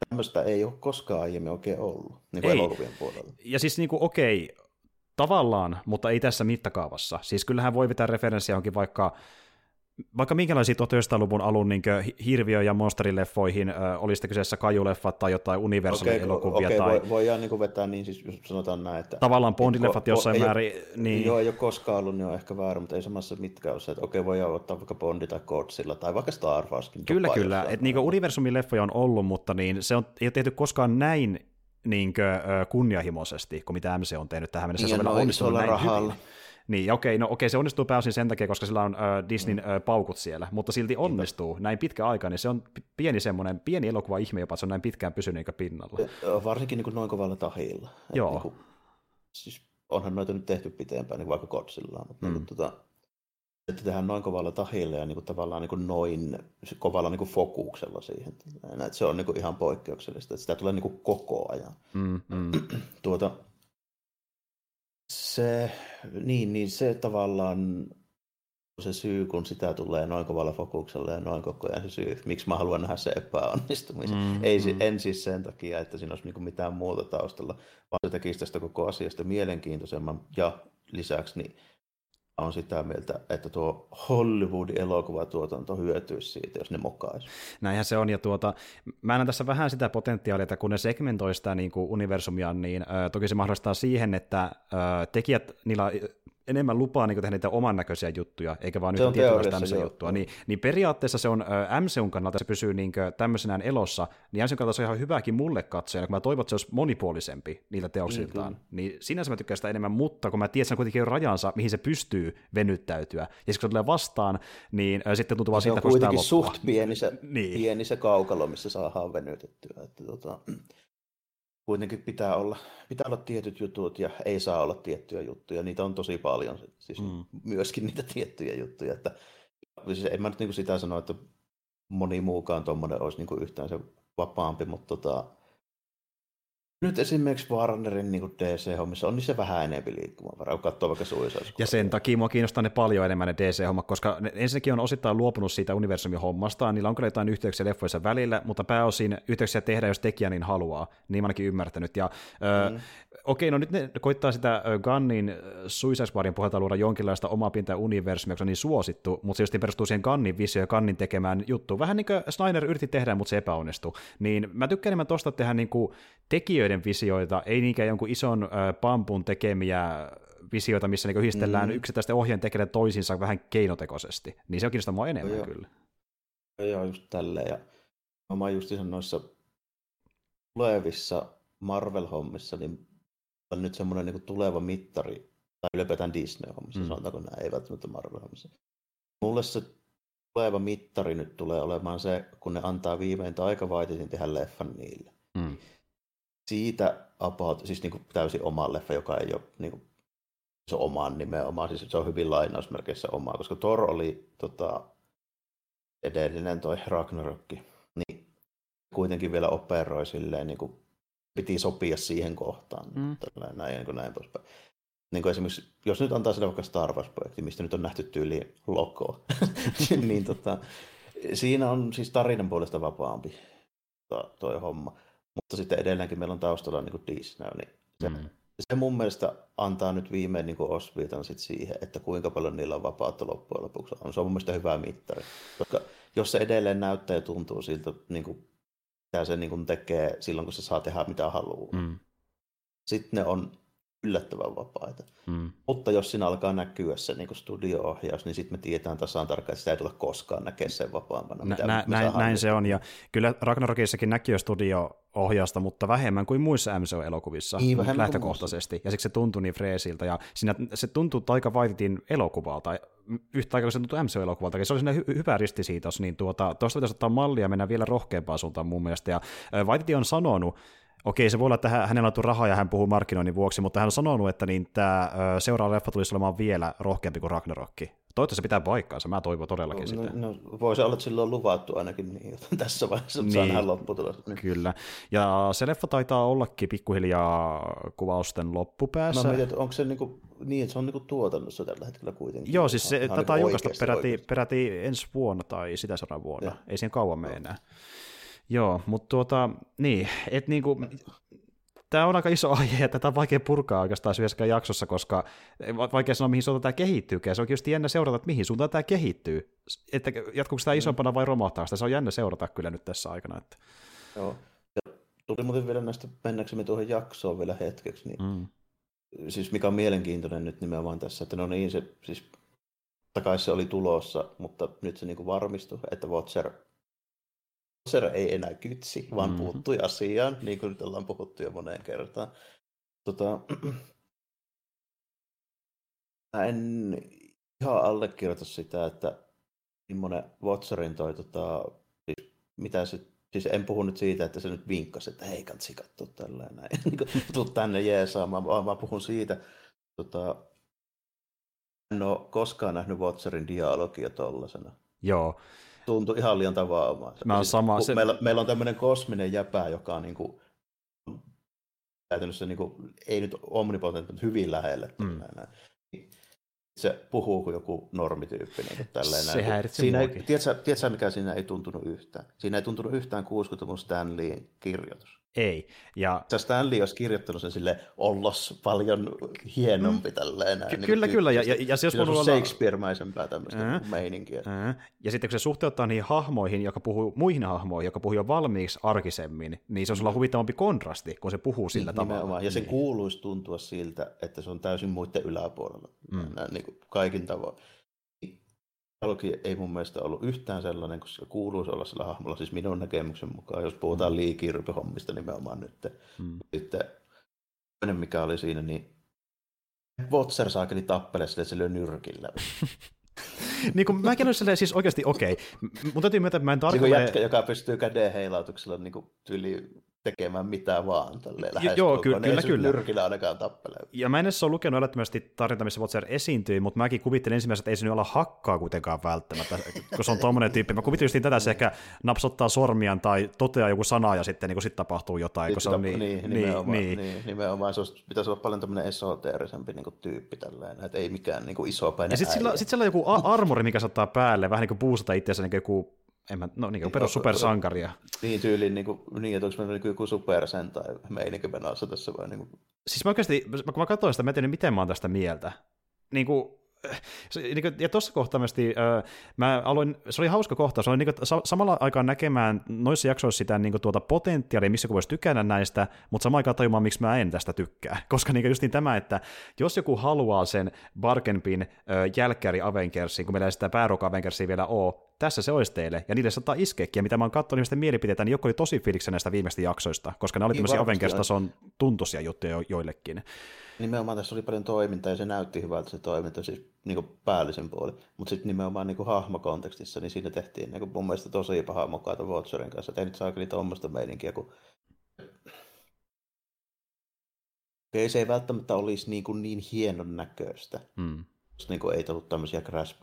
tämmöistä ei ole koskaan aiemmin oikein ollut, niin kuin elokuvien puolella. Ja siis niin kuin, okei, tavallaan, mutta ei tässä mittakaavassa. Siis kyllähän voi vetää referenssiä johonkin vaikka vaikka minkälaisia 1900-luvun alun niin hirviö- ja monsterileffoihin, äh, oli sitten kyseessä kajuleffat tai jotain Universal-elokuvia. Okei, okay, tai... voi, voidaan niin vetää niin, siis jos sanotaan näin, että... Tavallaan Bondileffat niin, jossain määrin... Ole, niin... Joo, ei ole koskaan ollut, niin on ehkä väärä, mutta ei samassa mitkä ole se, että okei, voi ottaa vaikka Bondi tai Godzilla tai vaikka Star Warskin. Kyllä, kyllä. Että niin Universumin leffoja on ollut, mutta niin se on, ei ole tehty koskaan näin niin kuin, kunnianhimoisesti kuin mitä MC on tehnyt tähän mennessä. Niin, se on onnistunut näin rahalla. hyvin. Niin, okei, no okei, se onnistuu pääosin sen takia, koska sillä on äh, Disneyn äh, paukut siellä, mutta silti onnistuu näin pitkä aika, niin se on pieni semmoinen, pieni elokuva ihme jopa, että se on näin pitkään pysynyt pinnalla. Varsinkin niin kuin noin kovalla tahilla. Joo. Niin kuin, siis onhan noita nyt tehty pitempään, niin vaikka Godzilla, mutta mm. niin kuin, tota, että tehdään noin kovalla tahilla ja niin kuin, tavallaan niin kuin noin kovalla niin kuin fokuksella siihen. Että se on niin kuin ihan poikkeuksellista, että sitä tulee niin kuin koko ajan. Mm, mm. (clears throat) tuota, se, niin, niin se tavallaan se syy, kun sitä tulee noin kovalla fokuksella ja noin koko ajan se syy, miksi mä haluan nähdä se epäonnistumisen. Mm, Ei, mm. En siis sen takia, että siinä olisi niinku mitään muuta taustalla, vaan se tekisi tästä koko asiasta mielenkiintoisemman ja lisäksi niin on sitä mieltä, että tuo Hollywoodin elokuvatuotanto hyötyisi siitä, jos ne mokaisi. Näinhän se on, ja tuota, mä näen tässä vähän sitä potentiaalia, että kun ne segmentoi sitä niin kuin universumia, niin äh, toki se mahdollistaa siihen, että äh, tekijät, niillä enemmän lupaa niin tehdä niitä oman näköisiä juttuja, eikä vaan yhtä tietynlaista tämmöisiä juttua. Niin, niin periaatteessa se on äh, MCUn kannalta, se pysyy niin tämmöisenään elossa, niin MCUn kannalta se on ihan hyväkin mulle katsojana, kun mä toivon, että se olisi monipuolisempi niillä teoksiltaan. Mm, niin sinänsä mä tykkään sitä enemmän, mutta kun mä tiedän, että se on kuitenkin rajansa, mihin se pystyy venyttäytyä. Ja kun se tulee vastaan, niin äh, sitten tuntuu vaan siitä, kun se on kuitenkin suht pieni se, (laughs) niin. pieni se kaukalo, missä saadaan venytettyä. Että, tota, kuitenkin pitää olla, pitää olla tietyt jutut ja ei saa olla tiettyjä juttuja. Niitä on tosi paljon, siis mm. myöskin niitä tiettyjä juttuja. Että, siis en mä nyt niin sitä sano, että moni muukaan tuommoinen olisi niin yhtään se vapaampi, mutta tota, nyt esimerkiksi Warnerin niin DC-hommissa on niissä vähän enemmän liikkumavaraa, kun katsoo vaikka Suicide Ja sen takia mua kiinnostaa ne paljon enemmän ne DC-hommat, koska ne ensinnäkin on osittain luopunut siitä universumin hommasta, niillä on kyllä jotain yhteyksiä leffoissa välillä, mutta pääosin yhteyksiä tehdään, jos tekijä niin haluaa, niin mä ainakin ymmärtänyt. Ja, mm. ö, okei, no nyt ne koittaa sitä Gunnin Suicide Squadin pohjalta luoda jonkinlaista omaa pientä universumia, joka on niin suosittu, mutta se just perustuu siihen Gunnin visio ja Gunnin tekemään juttu. Vähän niin kuin Snyder yritti tehdä, mutta se epäonnistui. Niin mä tykkään enemmän tosta tehdä niin kuin tekijöiden visioita, ei niinkään jonkun ison äh, pampun tekemiä visioita, missä niin yhdistellään mm. yksittäisten ohjeen tekijät toisiinsa vähän keinotekoisesti. Niin se on kiinnostaa mua enemmän joo, kyllä. Joo, just tälleen. Ja mä just noissa tulevissa Marvel-hommissa, niin on nyt semmoinen niin tuleva mittari, tai ylipäätään Disney-hommissa, mm. sanotaanko näin, ei välttämättä Marvel-hommissa. Mulle se tuleva mittari nyt tulee olemaan se, kun ne antaa viimein taikavaititin tehdä leffan niille. Mm. Siitä about, siis niin kuin täysin oma leffa, joka ei ole niin kuin, se omaan nimenomaan, siis se on hyvin lainausmerkeissä omaa, koska Thor oli tota, edellinen toi Ragnarokki, niin kuitenkin vielä operoi silleen, niin kuin, piti sopia siihen kohtaan, mm. tällä, näin, niin kuin näin poispäin. Niin kuin esimerkiksi, jos nyt antaa sille vaikka Star Wars-projekti, mistä nyt on nähty tyyliin lokoa, (laughs) niin tota, siinä on siis tarinan puolesta vapaampi toi homma. Mutta sitten edelleenkin meillä on taustalla niin Disney, niin se, mm. se mun mielestä antaa nyt viimein niin osviitan sit siihen, että kuinka paljon niillä on vapautta loppujen lopuksi on. Se on mun mielestä hyvä mittari. Koska jos se edelleen näyttää ja tuntuu siltä, niin kuin, mitä se niin kuin tekee silloin, kun se saa tehdä mitä haluaa, mm. sitten ne on yllättävän vapaita. Mm. Mutta jos siinä alkaa näkyä se niin studio-ohjaus, niin sitten me tiedetään tasan tarkkaan, että sitä ei tule koskaan näkemään sen vapaampana. Nä, nä, näin, näin se on, ja kyllä Ragnarokissakin näkyy studio-ohjausta, mutta vähemmän kuin muissa MCO-elokuvissa niin, lähtökohtaisesti, ja siksi se tuntuu niin freesiltä, ja siinä se tuntuu aika Waititin elokuvalta, yhtä aikaa kun se tuntuu MCO-elokuvalta, se oli siinä hy- hyvä ristisiitos, niin tuota, tuosta pitäisi ottaa mallia ja mennä vielä rohkeampaan suuntaan mun mielestä, ja Waititi on sanonut, Okei, se voi olla, että hänellä on rahaa ja hän puhuu markkinoinnin vuoksi, mutta hän on sanonut, että niin tämä seuraava leffa tulisi olemaan vielä rohkeampi kuin Ragnarokki. Toivottavasti se pitää paikkaansa, mä toivon todellakin no, sitä. No, voisi olla, että sillä on luvattu ainakin niin, (laughs) tässä vaiheessa, niin, saa nähdä lopputulos. Niin. Kyllä, ja se leffa taitaa ollakin pikkuhiljaa kuvausten loppupäässä. Mä mietin, onko se niinku, niin, että se on niinku tuotannossa tällä hetkellä kuitenkin. Joo, siis se, tätä niinku julkaista peräti, peräti ensi vuonna tai sitä seuraavana vuonna, ja. ei siihen kauan mene enää. Joo, mutta tuota, niin, et niinku, tämä on aika iso aihe, että tätä on vaikea purkaa oikeastaan yhdessäkään jaksossa, koska vaikea sanoa, mihin suuntaan tämä kehittyy. Se on just jännä seurata, että mihin suuntaan tämä kehittyy. Että jatkuuko tämä isompana vai romahtaa sitä, se on jännä seurata kyllä nyt tässä aikana. Että... Joo. Ja tuli muuten vielä näistä, mennäksemme tuohon jaksoon vielä hetkeksi, niin mm. siis mikä on mielenkiintoinen nyt nimenomaan tässä, että no niin, se siis takaisin se oli tulossa, mutta nyt se niin varmistui, että Watcher Bowser ei enää kytsi, vaan mm-hmm. puuttui asiaan, niin kuin nyt ollaan puhuttu jo moneen kertaan. Tota, (clears throat) mä en ihan allekirjoita sitä, että millainen Watcherin toi, tota, siis, mitä se, siis en puhu nyt siitä, että se nyt vinkkasi, että hei kansi katsoa tällä näin, (laughs) tuu tänne jeesaamaan, vaan mä puhun siitä, tota, en ole koskaan nähnyt Watcherin dialogia tollasena. Joo, tuntui ihan liian tavaamaan. Mä siis, sama, se... meillä, meillä on tämmöinen kosminen jäpää, joka on niin kuin, käytännössä niin kuin, ei nyt omnipotent, mutta hyvin lähelle. Mm. Se puhuu kuin joku normityyppi. Niin tälleen se näin. Siinä ei, tiedätkö, tiedätkö, mikä siinä ei tuntunut yhtään? Siinä ei tuntunut yhtään 60-luvun Stanleyin kirjoitus. Ei. Ja... Se Stanley olisi kirjoittanut sen sille ollos paljon hienompi mm. tälleen. Näin, Ky- kyllä, niin kyllä. Ja, ja, ja se olisi voinut olla... Shakespeare-mäisempää tämmöistä äh. meininkiä. Äh. Ja sitten kun se suhteuttaa niihin hahmoihin, joka puhuu muihin hahmoihin, joka puhuu jo valmiiksi arkisemmin, niin se on sulla huvittavampi kontrasti, kun se puhuu sillä niin, tavalla. Ja se niin. kuuluisi tuntua siltä, että se on täysin muiden yläpuolella. Mm. Näin, niin kuin kaikin tavoin dialogi ei mun mielestä ollut yhtään sellainen, koska se kuuluisi olla sillä hahmolla, siis minun näkemyksen mukaan, jos puhutaan mm. liikirpyhommista nimenomaan nyt. Mm. Sitten toinen mikä oli siinä, niin Watcher saakeli tappele sille, se lyö nyrkillä. (laughs) niin kuin mäkin olen siis oikeasti okei. Okay. Mun täytyy myöntää, että mä en tarkalleen... Niin jätkä, joka pystyy käden heilautuksella niin kuin tyyli tekemään mitään vaan. Tälleen, Joo, ky- kyllä, kyllä. Nyrkillä ainakaan tappelee. Ja mä en edes ole lukenut älyttömästi tarinta, missä Watcher esiintyi, mutta mäkin kuvittelin ensimmäisenä, että ei se nyt olla hakkaa kuitenkaan välttämättä, kun se on tommonen tyyppi. Mä kuvittelin just tätä, se ehkä napsottaa sormiaan tai toteaa joku sana ja sitten niin sit tapahtuu jotain. Kun se on niin, niin, nimenomaan, niin, niin. nimenomaan. Se olisi, pitäisi olla paljon tämmöinen esoteerisempi niin tyyppi tälleen, että ei mikään niin iso päin. Ja sitten sillä, sit sillä on joku armori, mikä saattaa päälle, vähän niin kuin puusata itseänsä niin joku en mä, no niin kuin perus supersankaria. Niin tyyliin, niin kuin, niin, että onko meillä joku supersen tai meininki menossa tässä vai niin kuin... Siis mä oikeasti, kun mä katsoin sitä, mä en miten mä oon tästä mieltä. Niin kuin, ja tuossa kohtaa mä aloin, se oli hauska kohta, se oli niin samalla aikaan näkemään noissa jaksoissa sitä niin tuota potentiaalia, missä voisi tykätä näistä, mutta samaan aikaan tajumaan, miksi mä en tästä tykkää. (laughs) Koska niin just niin tämä, että jos joku haluaa sen Barkenpin jälkkäri Avengersin, kun meillä ei sitä pääruoka Avengersia vielä ole, tässä se olisi teille, ja niille saattaa iskeäkin, ja mitä mä oon katsonut ihmisten mielipiteitä, niin joku oli tosi fiiliksen näistä viimeistä jaksoista, koska ne oli niin tämmöisiä Avengers-tason tuntuisia juttuja jo- joillekin. Nimenomaan tässä oli paljon toimintaa ja se näytti hyvältä se toiminta, siis niin päällisen puoli. Mutta sitten nimenomaan niin hahmokontekstissa, niin siinä tehtiin niin mun mielestä tosi pahaa mukaata Watcherin kanssa. Ei nyt saakeli tuommoista meininkiä, kun Okei, se ei välttämättä olisi niin, kuin niin hienon näköistä. Mm. Niin kuin ei tullut tämmöisiä crash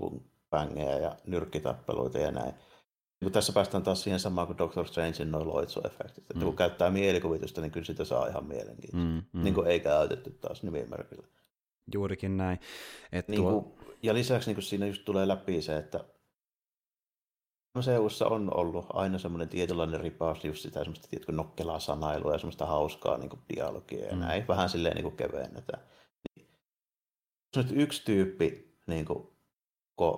ja nyrkkitappeluita ja näin. Niin tässä päästään taas siihen samaan kuin Doctor Strangein noin loitsuefektit. Että mm. kun käyttää mielikuvitusta, niin kyllä sitä saa ihan mielenkiintoista. Mm, mm. Niin kuin ei käytetty taas nimimerkillä. Juurikin näin. Et niin tuo... kuin, ja lisäksi niin kuin siinä just tulee läpi se, että MCUssa on ollut aina semmoinen tietynlainen ripaus, just sitä semmoista tiedätkö, nokkelaa sanailua ja semmoista hauskaa niin kuin dialogia ja mm. näin, vähän silleen niin kuin kevennetään. Niin, nyt yksi tyyppi niin kuin,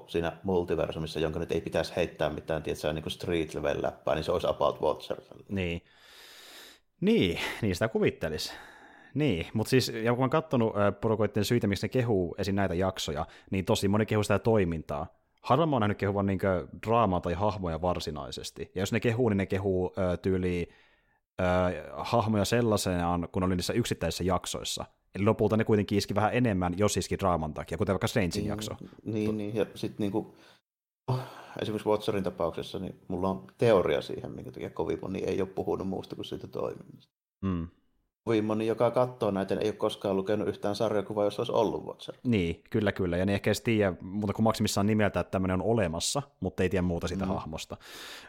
siinä multiversumissa, jonka nyt ei pitäisi heittää mitään tietysti, niin kuin street level läppää, niin se olisi About Watcher. Niin. Niin, niin sitä kuvittelisi. Niin, mutta siis, ja kun olen katsonut porukoiden syitä, miksi ne kehuu esim. näitä jaksoja, niin tosi moni kehuu sitä toimintaa. Harvoin on nähnyt kehuvan niin draamaa tai hahmoja varsinaisesti. Ja jos ne kehuu, niin ne kehuu tyyliin hahmoja sellaisenaan, kun oli niissä yksittäisissä jaksoissa. Lopulta ne kuitenkin iski vähän enemmän, jos iski draaman takia, kuten vaikka Strangein niin, jakso. Niin, niin. ja sitten niinku, esimerkiksi Watcherin tapauksessa, niin mulla on teoria siihen, minkä takia kovin moni ei ole puhunut muusta kuin siitä toiminnasta. Mm kovin moni, joka katsoo näitä, ei ole koskaan lukenut yhtään sarjakuvaa, jos olisi ollut Watcher. Niin, kyllä, kyllä. Ja ne ehkä edes tiedä muuta kuin maksimissaan nimeltä, että tämmöinen on olemassa, mutta ei tiedä muuta siitä mm. hahmosta.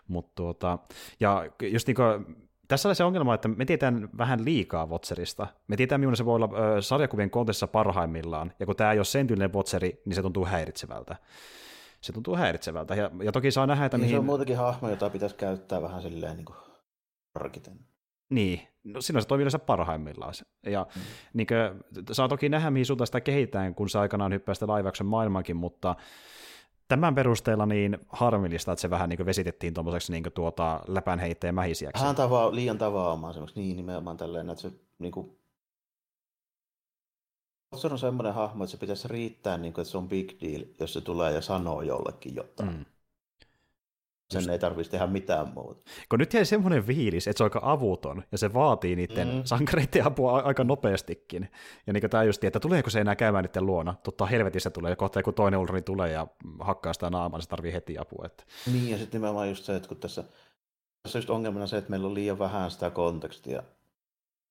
Mut tuota, ja just niin kuin, tässä on se ongelma, että me tiedetään vähän liikaa Watcherista. Me tiedetään, millainen se voi olla ö, sarjakuvien kontessa parhaimmillaan, ja kun tämä ei ole sen tyylinen Watcheri, niin se tuntuu häiritsevältä. Se tuntuu häiritsevältä, ja, ja toki saa nähdä, että niin mihin... Se on muutakin hahmo, jota pitäisi käyttää vähän silleen niin kuin harkiten. Niin, no silloin se toimii yleensä parhaimmillaan. Ja mm. niin kuin, saa toki nähdä, mihin suuntaan sitä kehitetään, kun se aikanaan hyppää sitä laivauksen maailmankin, mutta tämän perusteella niin harmillista, että se vähän niin vesitettiin tuommoiseksi niin tuota läpänheittäjän mähisiäksi. Vähän tava, liian tavaamaan semmoiksi, niin nimenomaan tälleen, että se niin kuin, se on semmoinen hahmo, että se pitäisi riittää, niin kuin, että se on big deal, jos se tulee ja sanoo jollekin jotain. Mm. Sen Just. ei tarvitsisi tehdä mitään muuta. Kun nyt jäi semmoinen fiilis, että se on aika avuton, ja se vaatii niiden mm. sankareiden apua aika nopeastikin. Ja niin tämä just, että tuleeko se enää käymään niiden luona. Totta helvetissä tulee, kohta kun toinen ulroni tulee ja hakkaa sitä naamaa, niin se tarvii heti apua. Että... Niin, ja sitten nimenomaan just se, että kun tässä, tässä on just ongelmana se, että meillä on liian vähän sitä kontekstia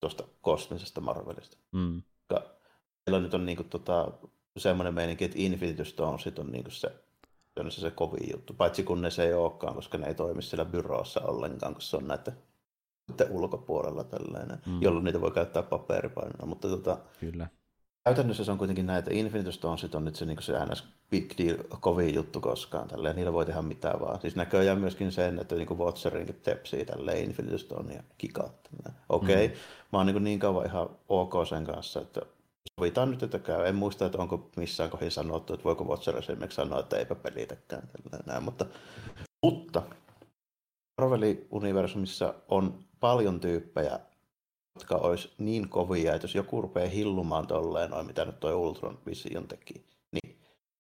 tuosta kosmisesta Marvelista. Mm. Meillä nyt on niinku tota, semmoinen meininki, että Infinity Stonesit on niinku se on se, se kovin juttu, paitsi kun ne se ei olekaan, koska ne ei toimi siellä byroossa ollenkaan, kun se on näitä ulkopuolella tällainen, mm. jolloin niitä voi käyttää paperipainona, mutta tota, Kyllä. käytännössä se on kuitenkin näitä, Infinity Stonesit on nyt se, niin se NS big deal, kovin juttu koskaan, tälleen, niillä voi tehdä mitään vaan. Siis näköjään myöskin sen, että niin Watcherinkin tepsii tälleen Infinity Stone ja kikat. Okei, okay. mm. mä oon niin, niin kauan ihan ok sen kanssa, että sovitaan nyt, että käy. En muista, että onko missään kohdassa sanottu, että voiko Watcher esimerkiksi sanoa, että eipä pelitäkään. Näin. Mutta, mutta Marvelin universumissa on paljon tyyppejä, jotka olisi niin kovia, että jos joku rupeaa hillumaan tolleen, noin mitä nyt toi Ultron Vision teki, niin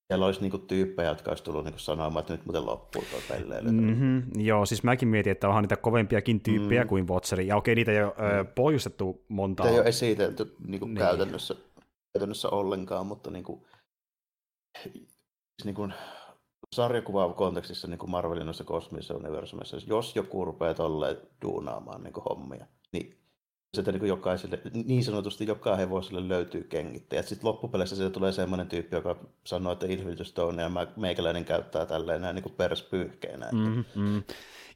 siellä olisi niinku tyyppejä, jotka olisi tullut niinku sanomaan, että nyt muuten loppuu tuo pelleily. Mm-hmm, joo, siis mäkin mietin, että onhan niitä kovempiakin tyyppejä mm. kuin Watcheri, ja okei, niitä ei ole mm. pohjustettu monta. Niitä ei ole esitelty niinku niin. käytännössä käytännössä ollenkaan, mutta niin kuin, siis niin kuin sarjakuva-kontekstissa niin kuin Marvelin noissa kosmisissa universumissa, jos joku rupeaa tolleen duunaamaan niin kuin hommia, niin sitä niin jokaiselle, niin sanotusti joka hevoselle löytyy kengittäjät. Sitten loppupeleissä siitä tulee semmoinen tyyppi, joka sanoo, että Infinity Stone ja meikäläinen käyttää tälleen näin niin perspyyhkeenä. Mm-hmm.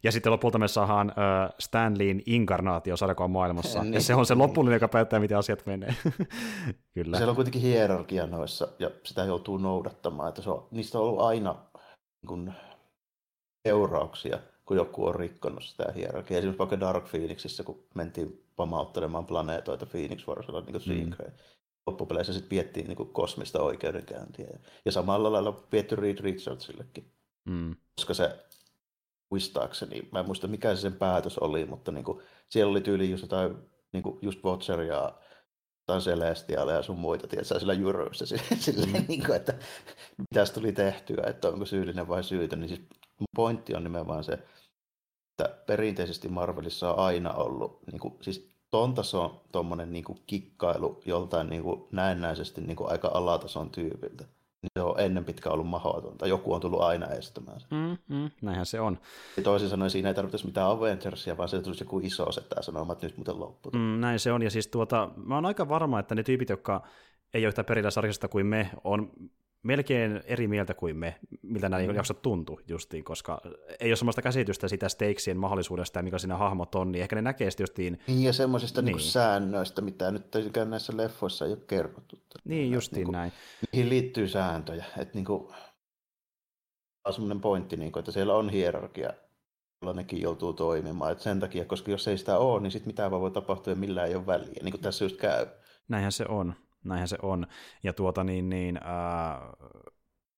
Ja sitten lopulta me saadaan uh, Stanleyin inkarnaatio sarjakuvan maailmassa. (laughs) niin. Ja se on se lopullinen, joka päättää, miten asiat menee. (laughs) Kyllä. Siellä on kuitenkin hierarkia noissa, ja sitä joutuu noudattamaan. Että se on, niistä on ollut aina niin kuin, seurauksia, kun joku on rikkonut sitä hierarkiaa. Esimerkiksi vaikka Dark Phoenixissa, kun mentiin pamauttelemaan planeetoita Phoenix Warsilla niin mm. loppupeleissä sitten piettiin niin kuin kosmista oikeudenkäyntiä. Ja samalla lailla pietty Reed Richardsillekin. Mm. Koska se muistaakseni, mä en muista mikä se sen päätös oli, mutta niin kuin, siellä oli tyyli just jotain, niin kuin just Watcher ja jotain Celestialia ja sun muita, tiedätkö, sillä (laughs) silleen, mm. niin kuin, että mitä tuli tehtyä, että onko syyllinen vai syytön, niin siis pointti on nimenomaan se, että perinteisesti Marvelissa on aina ollut, niin kuin, siis ton tason tuommoinen niin kikkailu joltain niin kuin näennäisesti niin kuin aika alatason tyypiltä, se on ennen pitkä ollut mahdotonta. Joku on tullut aina estämään sen. Mm, mm, näinhän se on. Ja toisin sanoen siinä ei tarvitsisi mitään Avengersia, vaan se tulisi joku iso setä sanomaan, että nyt muuten loppu. Mm, näin se on, ja siis tuota, mä oon aika varma, että ne tyypit, jotka ei ole yhtä perillä sarjasta kuin me, on melkein eri mieltä kuin me, miltä nämä mm. jaksot tuntuu justiin, koska ei ole sellaista käsitystä sitä stakesien mahdollisuudesta ja mikä siinä hahmot on, niin ehkä ne näkee sitten justiin... Niin, ja semmoisista niin. Niin säännöistä, mitä nyt näissä leffoissa ei ole kerrottu. Niin, justiin niin kuin, näin. Niihin liittyy sääntöjä, että niin kuin, on semmoinen pointti, niin kuin, että siellä on hierarkia, jolla nekin joutuu toimimaan. että sen takia, koska jos ei sitä ole, niin sitten mitään vaan voi tapahtua ja millään ei ole väliä, niin kuin tässä just käy. Näinhän se on näinhän se on. Ja tuota niin, niin ää,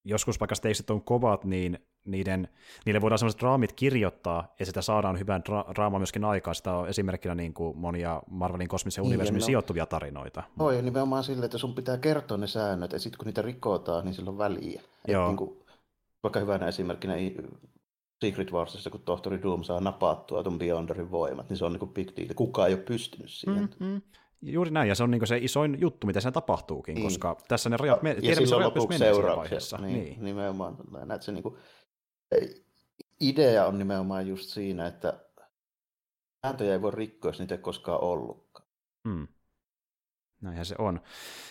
joskus vaikka teistit on kovat, niin niiden, niille voidaan sellaiset raamit kirjoittaa, ja sitä saadaan hyvän dra- draamaa myöskin aikaa. Sitä on esimerkkinä niin kuin monia Marvelin kosmisen niin, universumin no, sijoittuvia tarinoita. Oi, nimenomaan sille, että sun pitää kertoa ne säännöt, ja sitten kun niitä rikotaan, niin sillä on väliä. Joo. niin kuin, vaikka hyvänä esimerkkinä Secret Warsissa, kun tohtori Doom saa napattua tuon Beyonderin voimat, niin se on niin kuin big deal. Kukaan ei ole pystynyt siihen. Mm-hmm. Juuri näin, ja se on niin se isoin juttu, mitä siinä tapahtuukin, niin. koska tässä ne rajat, me, ja tiedämme, silloin lopuksi seurauksia. Niin, niin. Nimenomaan, näet se niin kuin, idea on nimenomaan just siinä, että sääntöjä ei voi rikkoa, jos niitä ei koskaan ollutkaan. Hmm. Näinhän se on.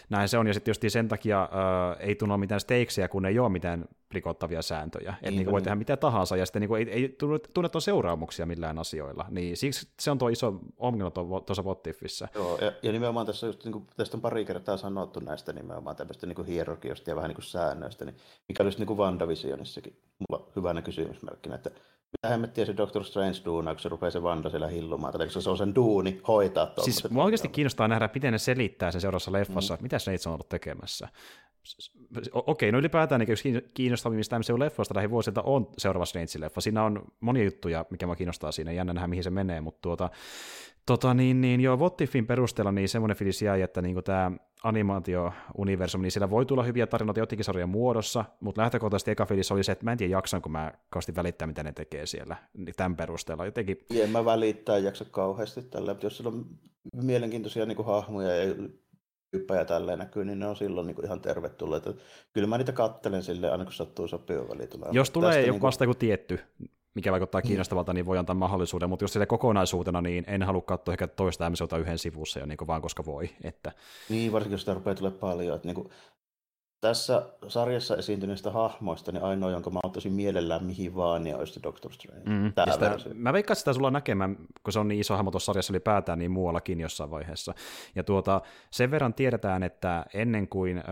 Näin se on, ja sitten just sen takia äh, ei tunnu mitään stakesiä, kun ei ole mitään rikottavia sääntöjä. Että niin voi niin. tehdä mitä tahansa, ja sitten niin ei, ei tunne tuon seuraamuksia millään asioilla. Niin siksi se on tuo iso ongelma tuossa Wottiffissa. Joo, ja, ja, nimenomaan tässä just, niin kuin, tästä on pari kertaa sanottu näistä nimenomaan tämmöistä niin hierarkiosta ja vähän niin kuin säännöistä, niin mikä olisi niin kuin WandaVisionissakin mulla hyvänä kysymysmerkkinä, että mitä hemmettiä se Doctor Strange duuna, kun se rupeaa se Wanda siellä hillumaan, tai se on sen duuni hoitaa Siis mua oikeasti kiinnostaa nähdä, miten ne selittää sen seuraavassa leffassa, mm. mitä se itse on ollut tekemässä. Okei, no ylipäätään niin yksi kiinnostavimmista MCU-leffoista lähi vuosilta on seuraava Strange-leffa. Siinä on monia juttuja, mikä mä kiinnostaa siinä, jännä nähdä, mihin se menee, mutta tuota, Tota, niin, niin joo, Wottifin perusteella niin semmoinen fiilis jäi, että niin tämä animaatio-universumi, niin siellä voi tulla hyviä tarinoita jotenkin sarjan muodossa, mutta lähtökohtaisesti eka fiilis oli se, että mä en tiedä jaksan, kun mä kauheasti välittää, mitä ne tekee siellä niin tämän perusteella. Jotenkin... En mä välittää jaksa kauheasti tällä, mutta jos siellä on mielenkiintoisia niin kuin hahmoja ja hyppejä tälleen näkyy, niin ne on silloin niin kuin ihan tervetulleita. Kyllä mä niitä kattelen sille aina kun sattuu sopiva väli. Jos tulee joku niin kuin... vasta joku tietty mikä vaikuttaa mm. kiinnostavalta, niin voi antaa mahdollisuuden, mutta jos sille kokonaisuutena, niin en halua katsoa ehkä toista MCUta yhden sivussa jo niin vaan koska voi. Että... Niin, varsinkin jos sitä rupeaa tulee paljon. Että niin kuin, tässä sarjassa esiintyneistä hahmoista, niin ainoa, jonka mä ottaisin mielellään mihin vaan, niin olisi Doctor Strange. Mm, sitä, mä veikkaan, sitä sulla näkemään, kun se on niin iso hahmo tuossa sarjassa ylipäätään, niin muuallakin jossain vaiheessa. Ja tuota, sen verran tiedetään, että ennen kuin äh,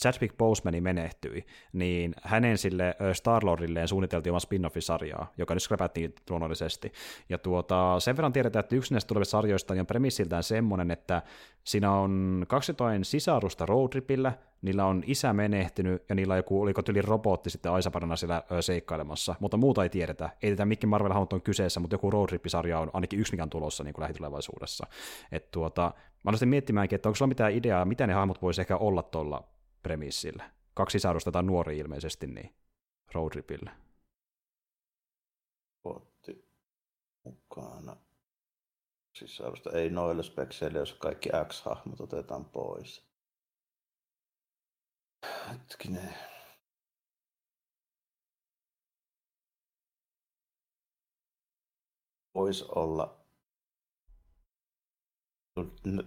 Chadwick Bosemani menehtyi, niin hänen sille äh, Star-Lordilleen suunniteltiin oma spin-off-sarjaa, joka nyt skräpättiin luonnollisesti. Ja tuota, sen verran tiedetään, että yksi näistä tulevista sarjoista niin on premissiltään semmoinen, että siinä on kaksi jotain sisarusta roadtripillä, niillä on isä menehtynyt ja niillä on joku, oliko tyli robotti sitten Aisaparana siellä seikkailemassa, mutta muuta ei tiedetä. Ei tiedä, mikä marvel on kyseessä, mutta joku road sarja on ainakin yksi, mikä on tulossa niin kuin lähitulevaisuudessa. Et tuota, mä olen miettimäänkin, että onko sulla mitään ideaa, mitä ne hahmot voisi ehkä olla tuolla premissillä. Kaksi sisarusta tai nuori ilmeisesti, niin road tripillä. Otti mukana sisarusta. Ei noille spekseille, jos kaikki X-hahmot otetaan pois. Hetkinen. Voisi olla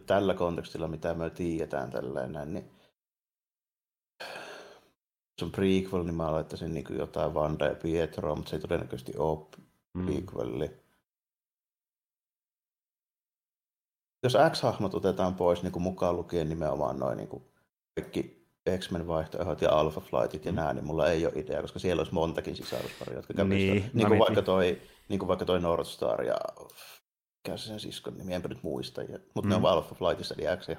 tällä kontekstilla, mitä me tiedetään tällainen, niin se on prequel, niin mä laittaisin niin jotain Vanda ja Pietro, mutta se ei todennäköisesti ole prequeli. Mm. Jos X-hahmot otetaan pois niin kuin mukaan lukien nimenomaan noin niin kuin kaikki X-Men vaihtoehdot ja Alpha Flightit ja mm. nämä, niin mulla ei ole idea, koska siellä olisi montakin sisarusparia, jotka kävisi. Niin, niin, kuin vaikka toi, niin kuin vaikka toi North Star ja mikä se sen siskon nimi, enpä nyt muista, mutta mm. ne on Alpha Flightissa, eli X ja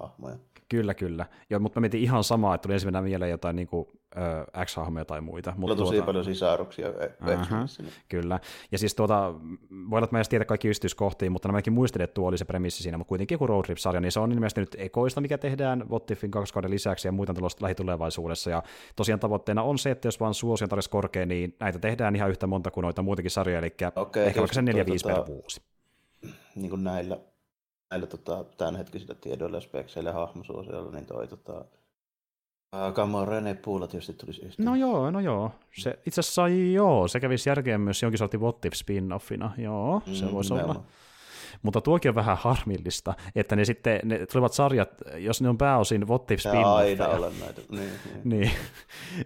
hahmoja. Kyllä, kyllä. Joo, mutta mä mietin ihan samaa, että tuli ensimmäisenä mieleen jotain niin kuin, ö, X-hahmoja tai muita. Mulla on tosi tuota... paljon sisaruksia uh-huh, Kyllä. Ja siis tuota, voi olla, että mä en tiedä kaikki yksityiskohtia, mutta mäkin muistelin, että tuo oli se premissi siinä, mutta kuitenkin joku Road Trip-sarja, niin se on ilmeisesti nyt ekoista, mikä tehdään Wottifin kaksi kauden lisäksi ja muita tulosta lähitulevaisuudessa. Ja tosiaan tavoitteena on se, että jos vaan suosion tarjosi korkea, niin näitä tehdään ihan yhtä monta kuin noita muitakin sarjoja, eli okay, ehkä vaikka se 4-5 tota, per vuosi. Niin kuin näillä näillä tota, tämänhetkisillä tiedoilla ja spekseillä ja hahmosuosioilla, niin toi tota, Kamon René Puulla tietysti tulisi yhtä. No joo, no joo. Se, itse asiassa joo, se kävisi järkeen myös jonkin sortin What If spin-offina. Joo, se mm, voisi olla. Mutta tuokin on vähän harmillista, että ne sitten, ne tulevat sarjat, jos ne on pääosin What If spin aina olla näitä. Niin, niin. (laughs) niin.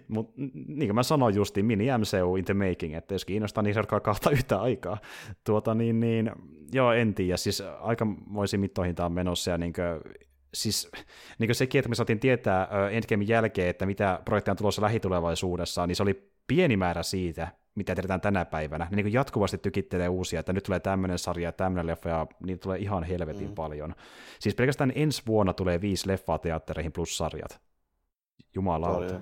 Mutta niin kuin mä sanoin justiin, mini MCU in the making, että jos kiinnostaa, niin se kahta yhtä aikaa. Tuota, niin, niin, joo, en tiedä, siis aikamoisiin mittoihin tämä on menossa, ja niin kuin, siis niin kuin sekin, että me saatiin tietää Endgamein jälkeen, että mitä projekteja on tulossa lähitulevaisuudessa, niin se oli pieni määrä siitä, mitä tiedetään tänä päivänä. Ne niin jatkuvasti tykittelee uusia, että nyt tulee tämmöinen sarja ja tämmöinen leffa, ja niitä tulee ihan helvetin mm. paljon. Siis pelkästään ensi vuonna tulee viisi leffaa teattereihin plus sarjat. Jumalauta.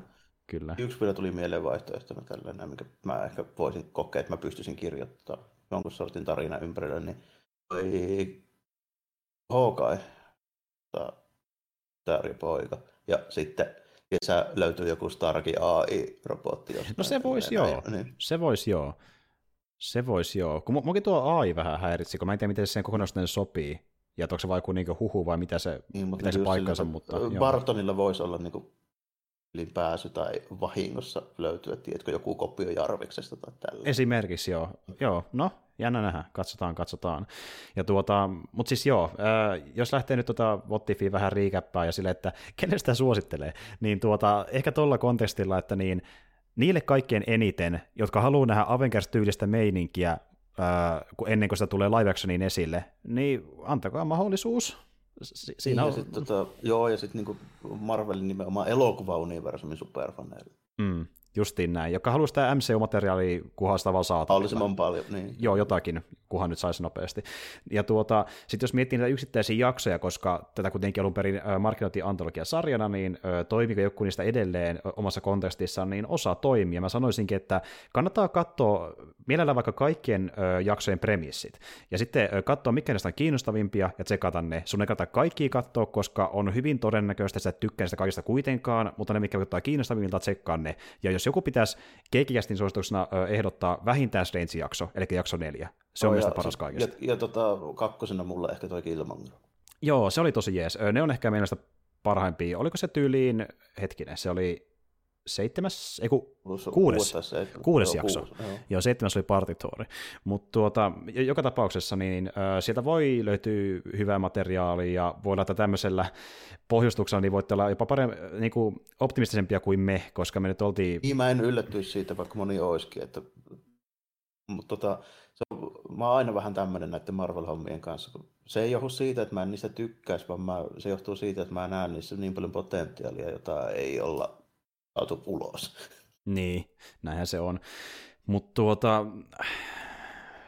Kyllä. Yksi vielä tuli mieleen vaihtoehtona tällainen, mikä mä ehkä voisin kokea, että mä pystyisin kirjoittamaan jonkun sortin tarina ympärille, niin toi Hawkeye, poika. Ja sitten kesä löytyy joku Starki AI-robotti. No se voisi joo, niin. se voisi joo. Se voisi joo. Kun munkin tuo AI vähän häiritsi, kun mä en tiedä, miten se sen kokonaisuuteen sopii. Ja onko se vaikka niinku huhu vai mitä se, niin, mutta se paikkansa. Sillä, mutta, Bartonilla joo. voisi olla niinku pääsy tai vahingossa löytyy, tiedätkö, joku kopio Jarviksesta tai tällä. Esimerkiksi joo. joo. No, jännä nähdä, katsotaan, katsotaan. Ja tuota, mutta siis joo, jos lähtee nyt tuota Wottifia vähän riikäppää ja sille, että kenestä sitä suosittelee, niin tuota, ehkä tuolla kontekstilla, että niin niille kaikkein eniten, jotka haluaa nähdä Avengers-tyylistä meininkiä, ää, ennen kuin sitä tulee live actioniin esille, niin antakaa mahdollisuus. Si- siinä niin, on... sit, tota, joo, ja sitten niinku Marvelin nimenomaan elokuva-universumin superfaneille. Mm. Justiin näin, joka haluaa sitä MCU-materiaalia, kunhan sitä vaan saatavilla. Mahdollisimman paljon, niin. Joo, jotakin, kunhan nyt saisi nopeasti. Ja tuota, sitten jos miettii näitä yksittäisiä jaksoja, koska tätä kuitenkin alun perin markkinoitiin antologia-sarjana, niin toimiko joku niistä edelleen omassa kontekstissaan, niin osa toimia. Mä sanoisinkin, että kannattaa katsoa mielellään vaikka kaikkien jaksojen premissit, ja sitten katsoa, mikä näistä on kiinnostavimpia, ja tsekata ne. Sun ei kannata kaikkia katsoa, koska on hyvin todennäköistä, että sä et tykkää sitä kaikista kuitenkaan, mutta ne, mikä ottaa kiinnostavimmilta, tsekkaa ne. Ja jos joku pitäisi keikikästin suosituksena ehdottaa vähintään Strange-jakso, eli jakso neljä. Se on oh, mielestäni paras kaikista. Ja, ja tota, kakkosena mulla ehkä toi Killmonger. Joo, se oli tosi jees. Ne on ehkä mielestä parhaimpia. Oliko se tyyliin, hetkinen, se oli seitsemäs, ei ku, kuudes, kuudes joo, jakso. Kuusi, joo. joo, seitsemäs oli partitoori. Mutta tuota, joka tapauksessa niin, äh, sieltä voi löytyä hyvää materiaalia ja voi olla, että tämmöisellä pohjustuksella niin voitte olla jopa paremmin, niin kuin optimistisempia kuin me, koska me nyt oltiin... Niin, mä en yllättyisi siitä, vaikka moni olisikin, että mutta tota, se on, mä oon aina vähän tämmöinen näiden Marvel-hommien kanssa. Se ei johdu siitä, että mä en niistä tykkäisi, vaan mä, se johtuu siitä, että mä näen niissä niin paljon potentiaalia, jota ei olla saatu ulos. Niin, näinhän se on. Mutta tuota,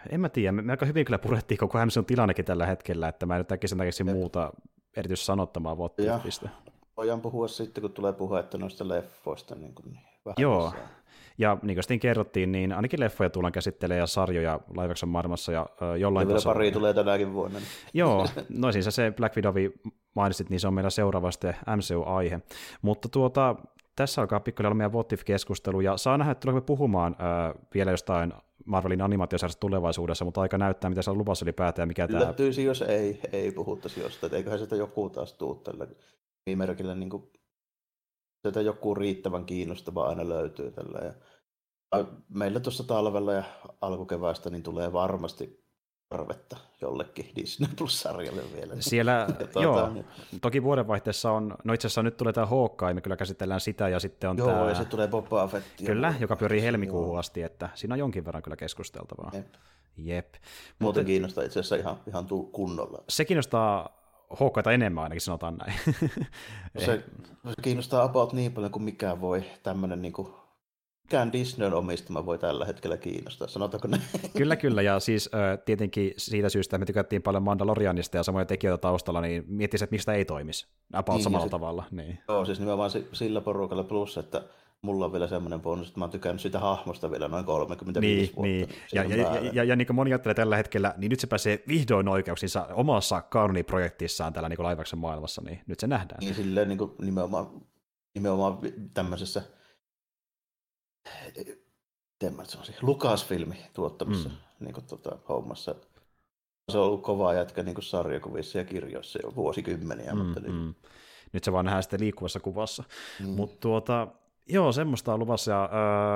en mä tiedä, me aika hyvin kyllä purettiin koko on tilannekin tällä hetkellä, että mä en nyt äkkiä näkisi muuta erityisesti sanottamaa What-tyyppistä. Voidaan puhua sitten, kun tulee että noista leffoista. Niin kuin, niin vähän Joo, lisää. ja niin kuin sitten kerrottiin, niin ainakin leffoja tullaan käsittelemään ja sarjoja live maailmassa ja uh, jollain ja tasolla. pari tulee tänäkin vuonna. Niin. Joo, (laughs) no siis se Black Widowi mainitsit, niin se on meillä seuraava MCU-aihe. Mutta tuota, tässä alkaa pikkuhiljaa olla meidän What keskustelu ja saa nähdä, että tulemme puhumaan äh, vielä jostain Marvelin animaatiosarjasta tulevaisuudessa, mutta aika näyttää, mitä se on luvassa ylipäätään mikä tämä... Yllättyisi, jos ei, ei puhuttaisi jostain, eiköhän sitä joku taas tuu tällä nimimerkillä, niin kuin, sieltä joku riittävän kiinnostava aina löytyy tällä. Ja meillä tuossa talvella ja alkukeväästä niin tulee varmasti tarvetta jollekin Disney Plus-sarjalle vielä. (laughs) Siellä, tuota, joo, niin. toki vuodenvaihteessa on, no itse asiassa nyt tulee tämä Hawkeye, me kyllä käsitellään sitä, ja sitten on joo, tämä... ja sitten tulee Boba Fett. Kyllä, joka pyörii helmikuuhun asti, että siinä on jonkin verran kyllä keskusteltavaa. Jep. Jep. Muuten Mutta, kiinnostaa itse asiassa ihan, ihan kunnolla. Se kiinnostaa Hawkeyeta enemmän ainakin, sanotaan näin. se, se kiinnostaa about niin paljon kuin mikään voi tämmöinen niin kuin mikään Disneyn omistama voi tällä hetkellä kiinnostaa, sanotaanko näin? Kyllä, kyllä, ja siis tietenkin siitä syystä, että me tykättiin paljon Mandalorianista ja samoja tekijöitä taustalla, niin miettisi, että mistä ei toimisi, about niin, samalla sit, tavalla. Niin. Joo, siis nimenomaan sillä porukalla plus, että mulla on vielä semmoinen bonus, että mä oon tykännyt sitä hahmosta vielä noin 35 niin, vuotta. Niin. Ja, ja, ja, ja, ja, niin kuin moni ajattelee tällä hetkellä, niin nyt se pääsee vihdoin oikeuksinsa omassa kanoniprojektissaan täällä niin laivaksen maailmassa, niin nyt se nähdään. Niin silleen niin kuin nimenomaan, nimenomaan tämmöisessä miten mä sanoisin, Lucasfilmi tuottamassa mm. niin kuin, tuota, hommassa. se on ollut kova jätkä niin kuin sarjakuvissa ja kirjoissa jo vuosikymmeniä. Mm, mutta nyt... mm. nyt se vaan nähdään sitten liikkuvassa kuvassa. Mm. Mutta tuota, Joo, semmoista on luvassa, ja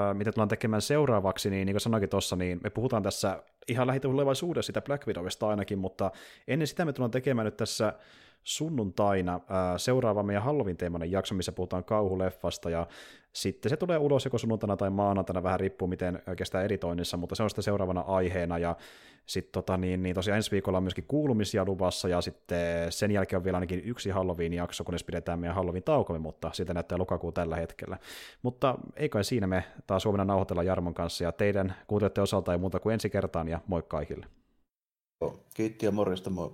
öö, mitä tullaan tekemään seuraavaksi, niin niin kuin sanoinkin tuossa, niin me puhutaan tässä ihan lähitulevaisuudessa sitä Black Widowista ainakin, mutta ennen sitä me tullaan tekemään nyt tässä sunnuntaina ää, seuraava meidän Halloween-teemainen jakso, missä puhutaan kauhuleffasta, ja sitten se tulee ulos joko sunnuntaina tai maanantaina, vähän riippuu miten kestää editoinnissa, mutta se on sitten seuraavana aiheena, ja sitten tota, niin, niin tosiaan ensi viikolla on myöskin kuulumisia luvassa, ja sitten sen jälkeen on vielä ainakin yksi Halloween-jakso, kunnes pidetään meidän Halloween-taukomme, mutta siitä näyttää lokakuu tällä hetkellä. Mutta ei kai siinä me taas huomenna nauhoitella Jarmon kanssa, ja teidän kuuntelette osalta ei muuta kuin ensi kertaan, ja moi kaikille. Kiitti ja morjesta, moi.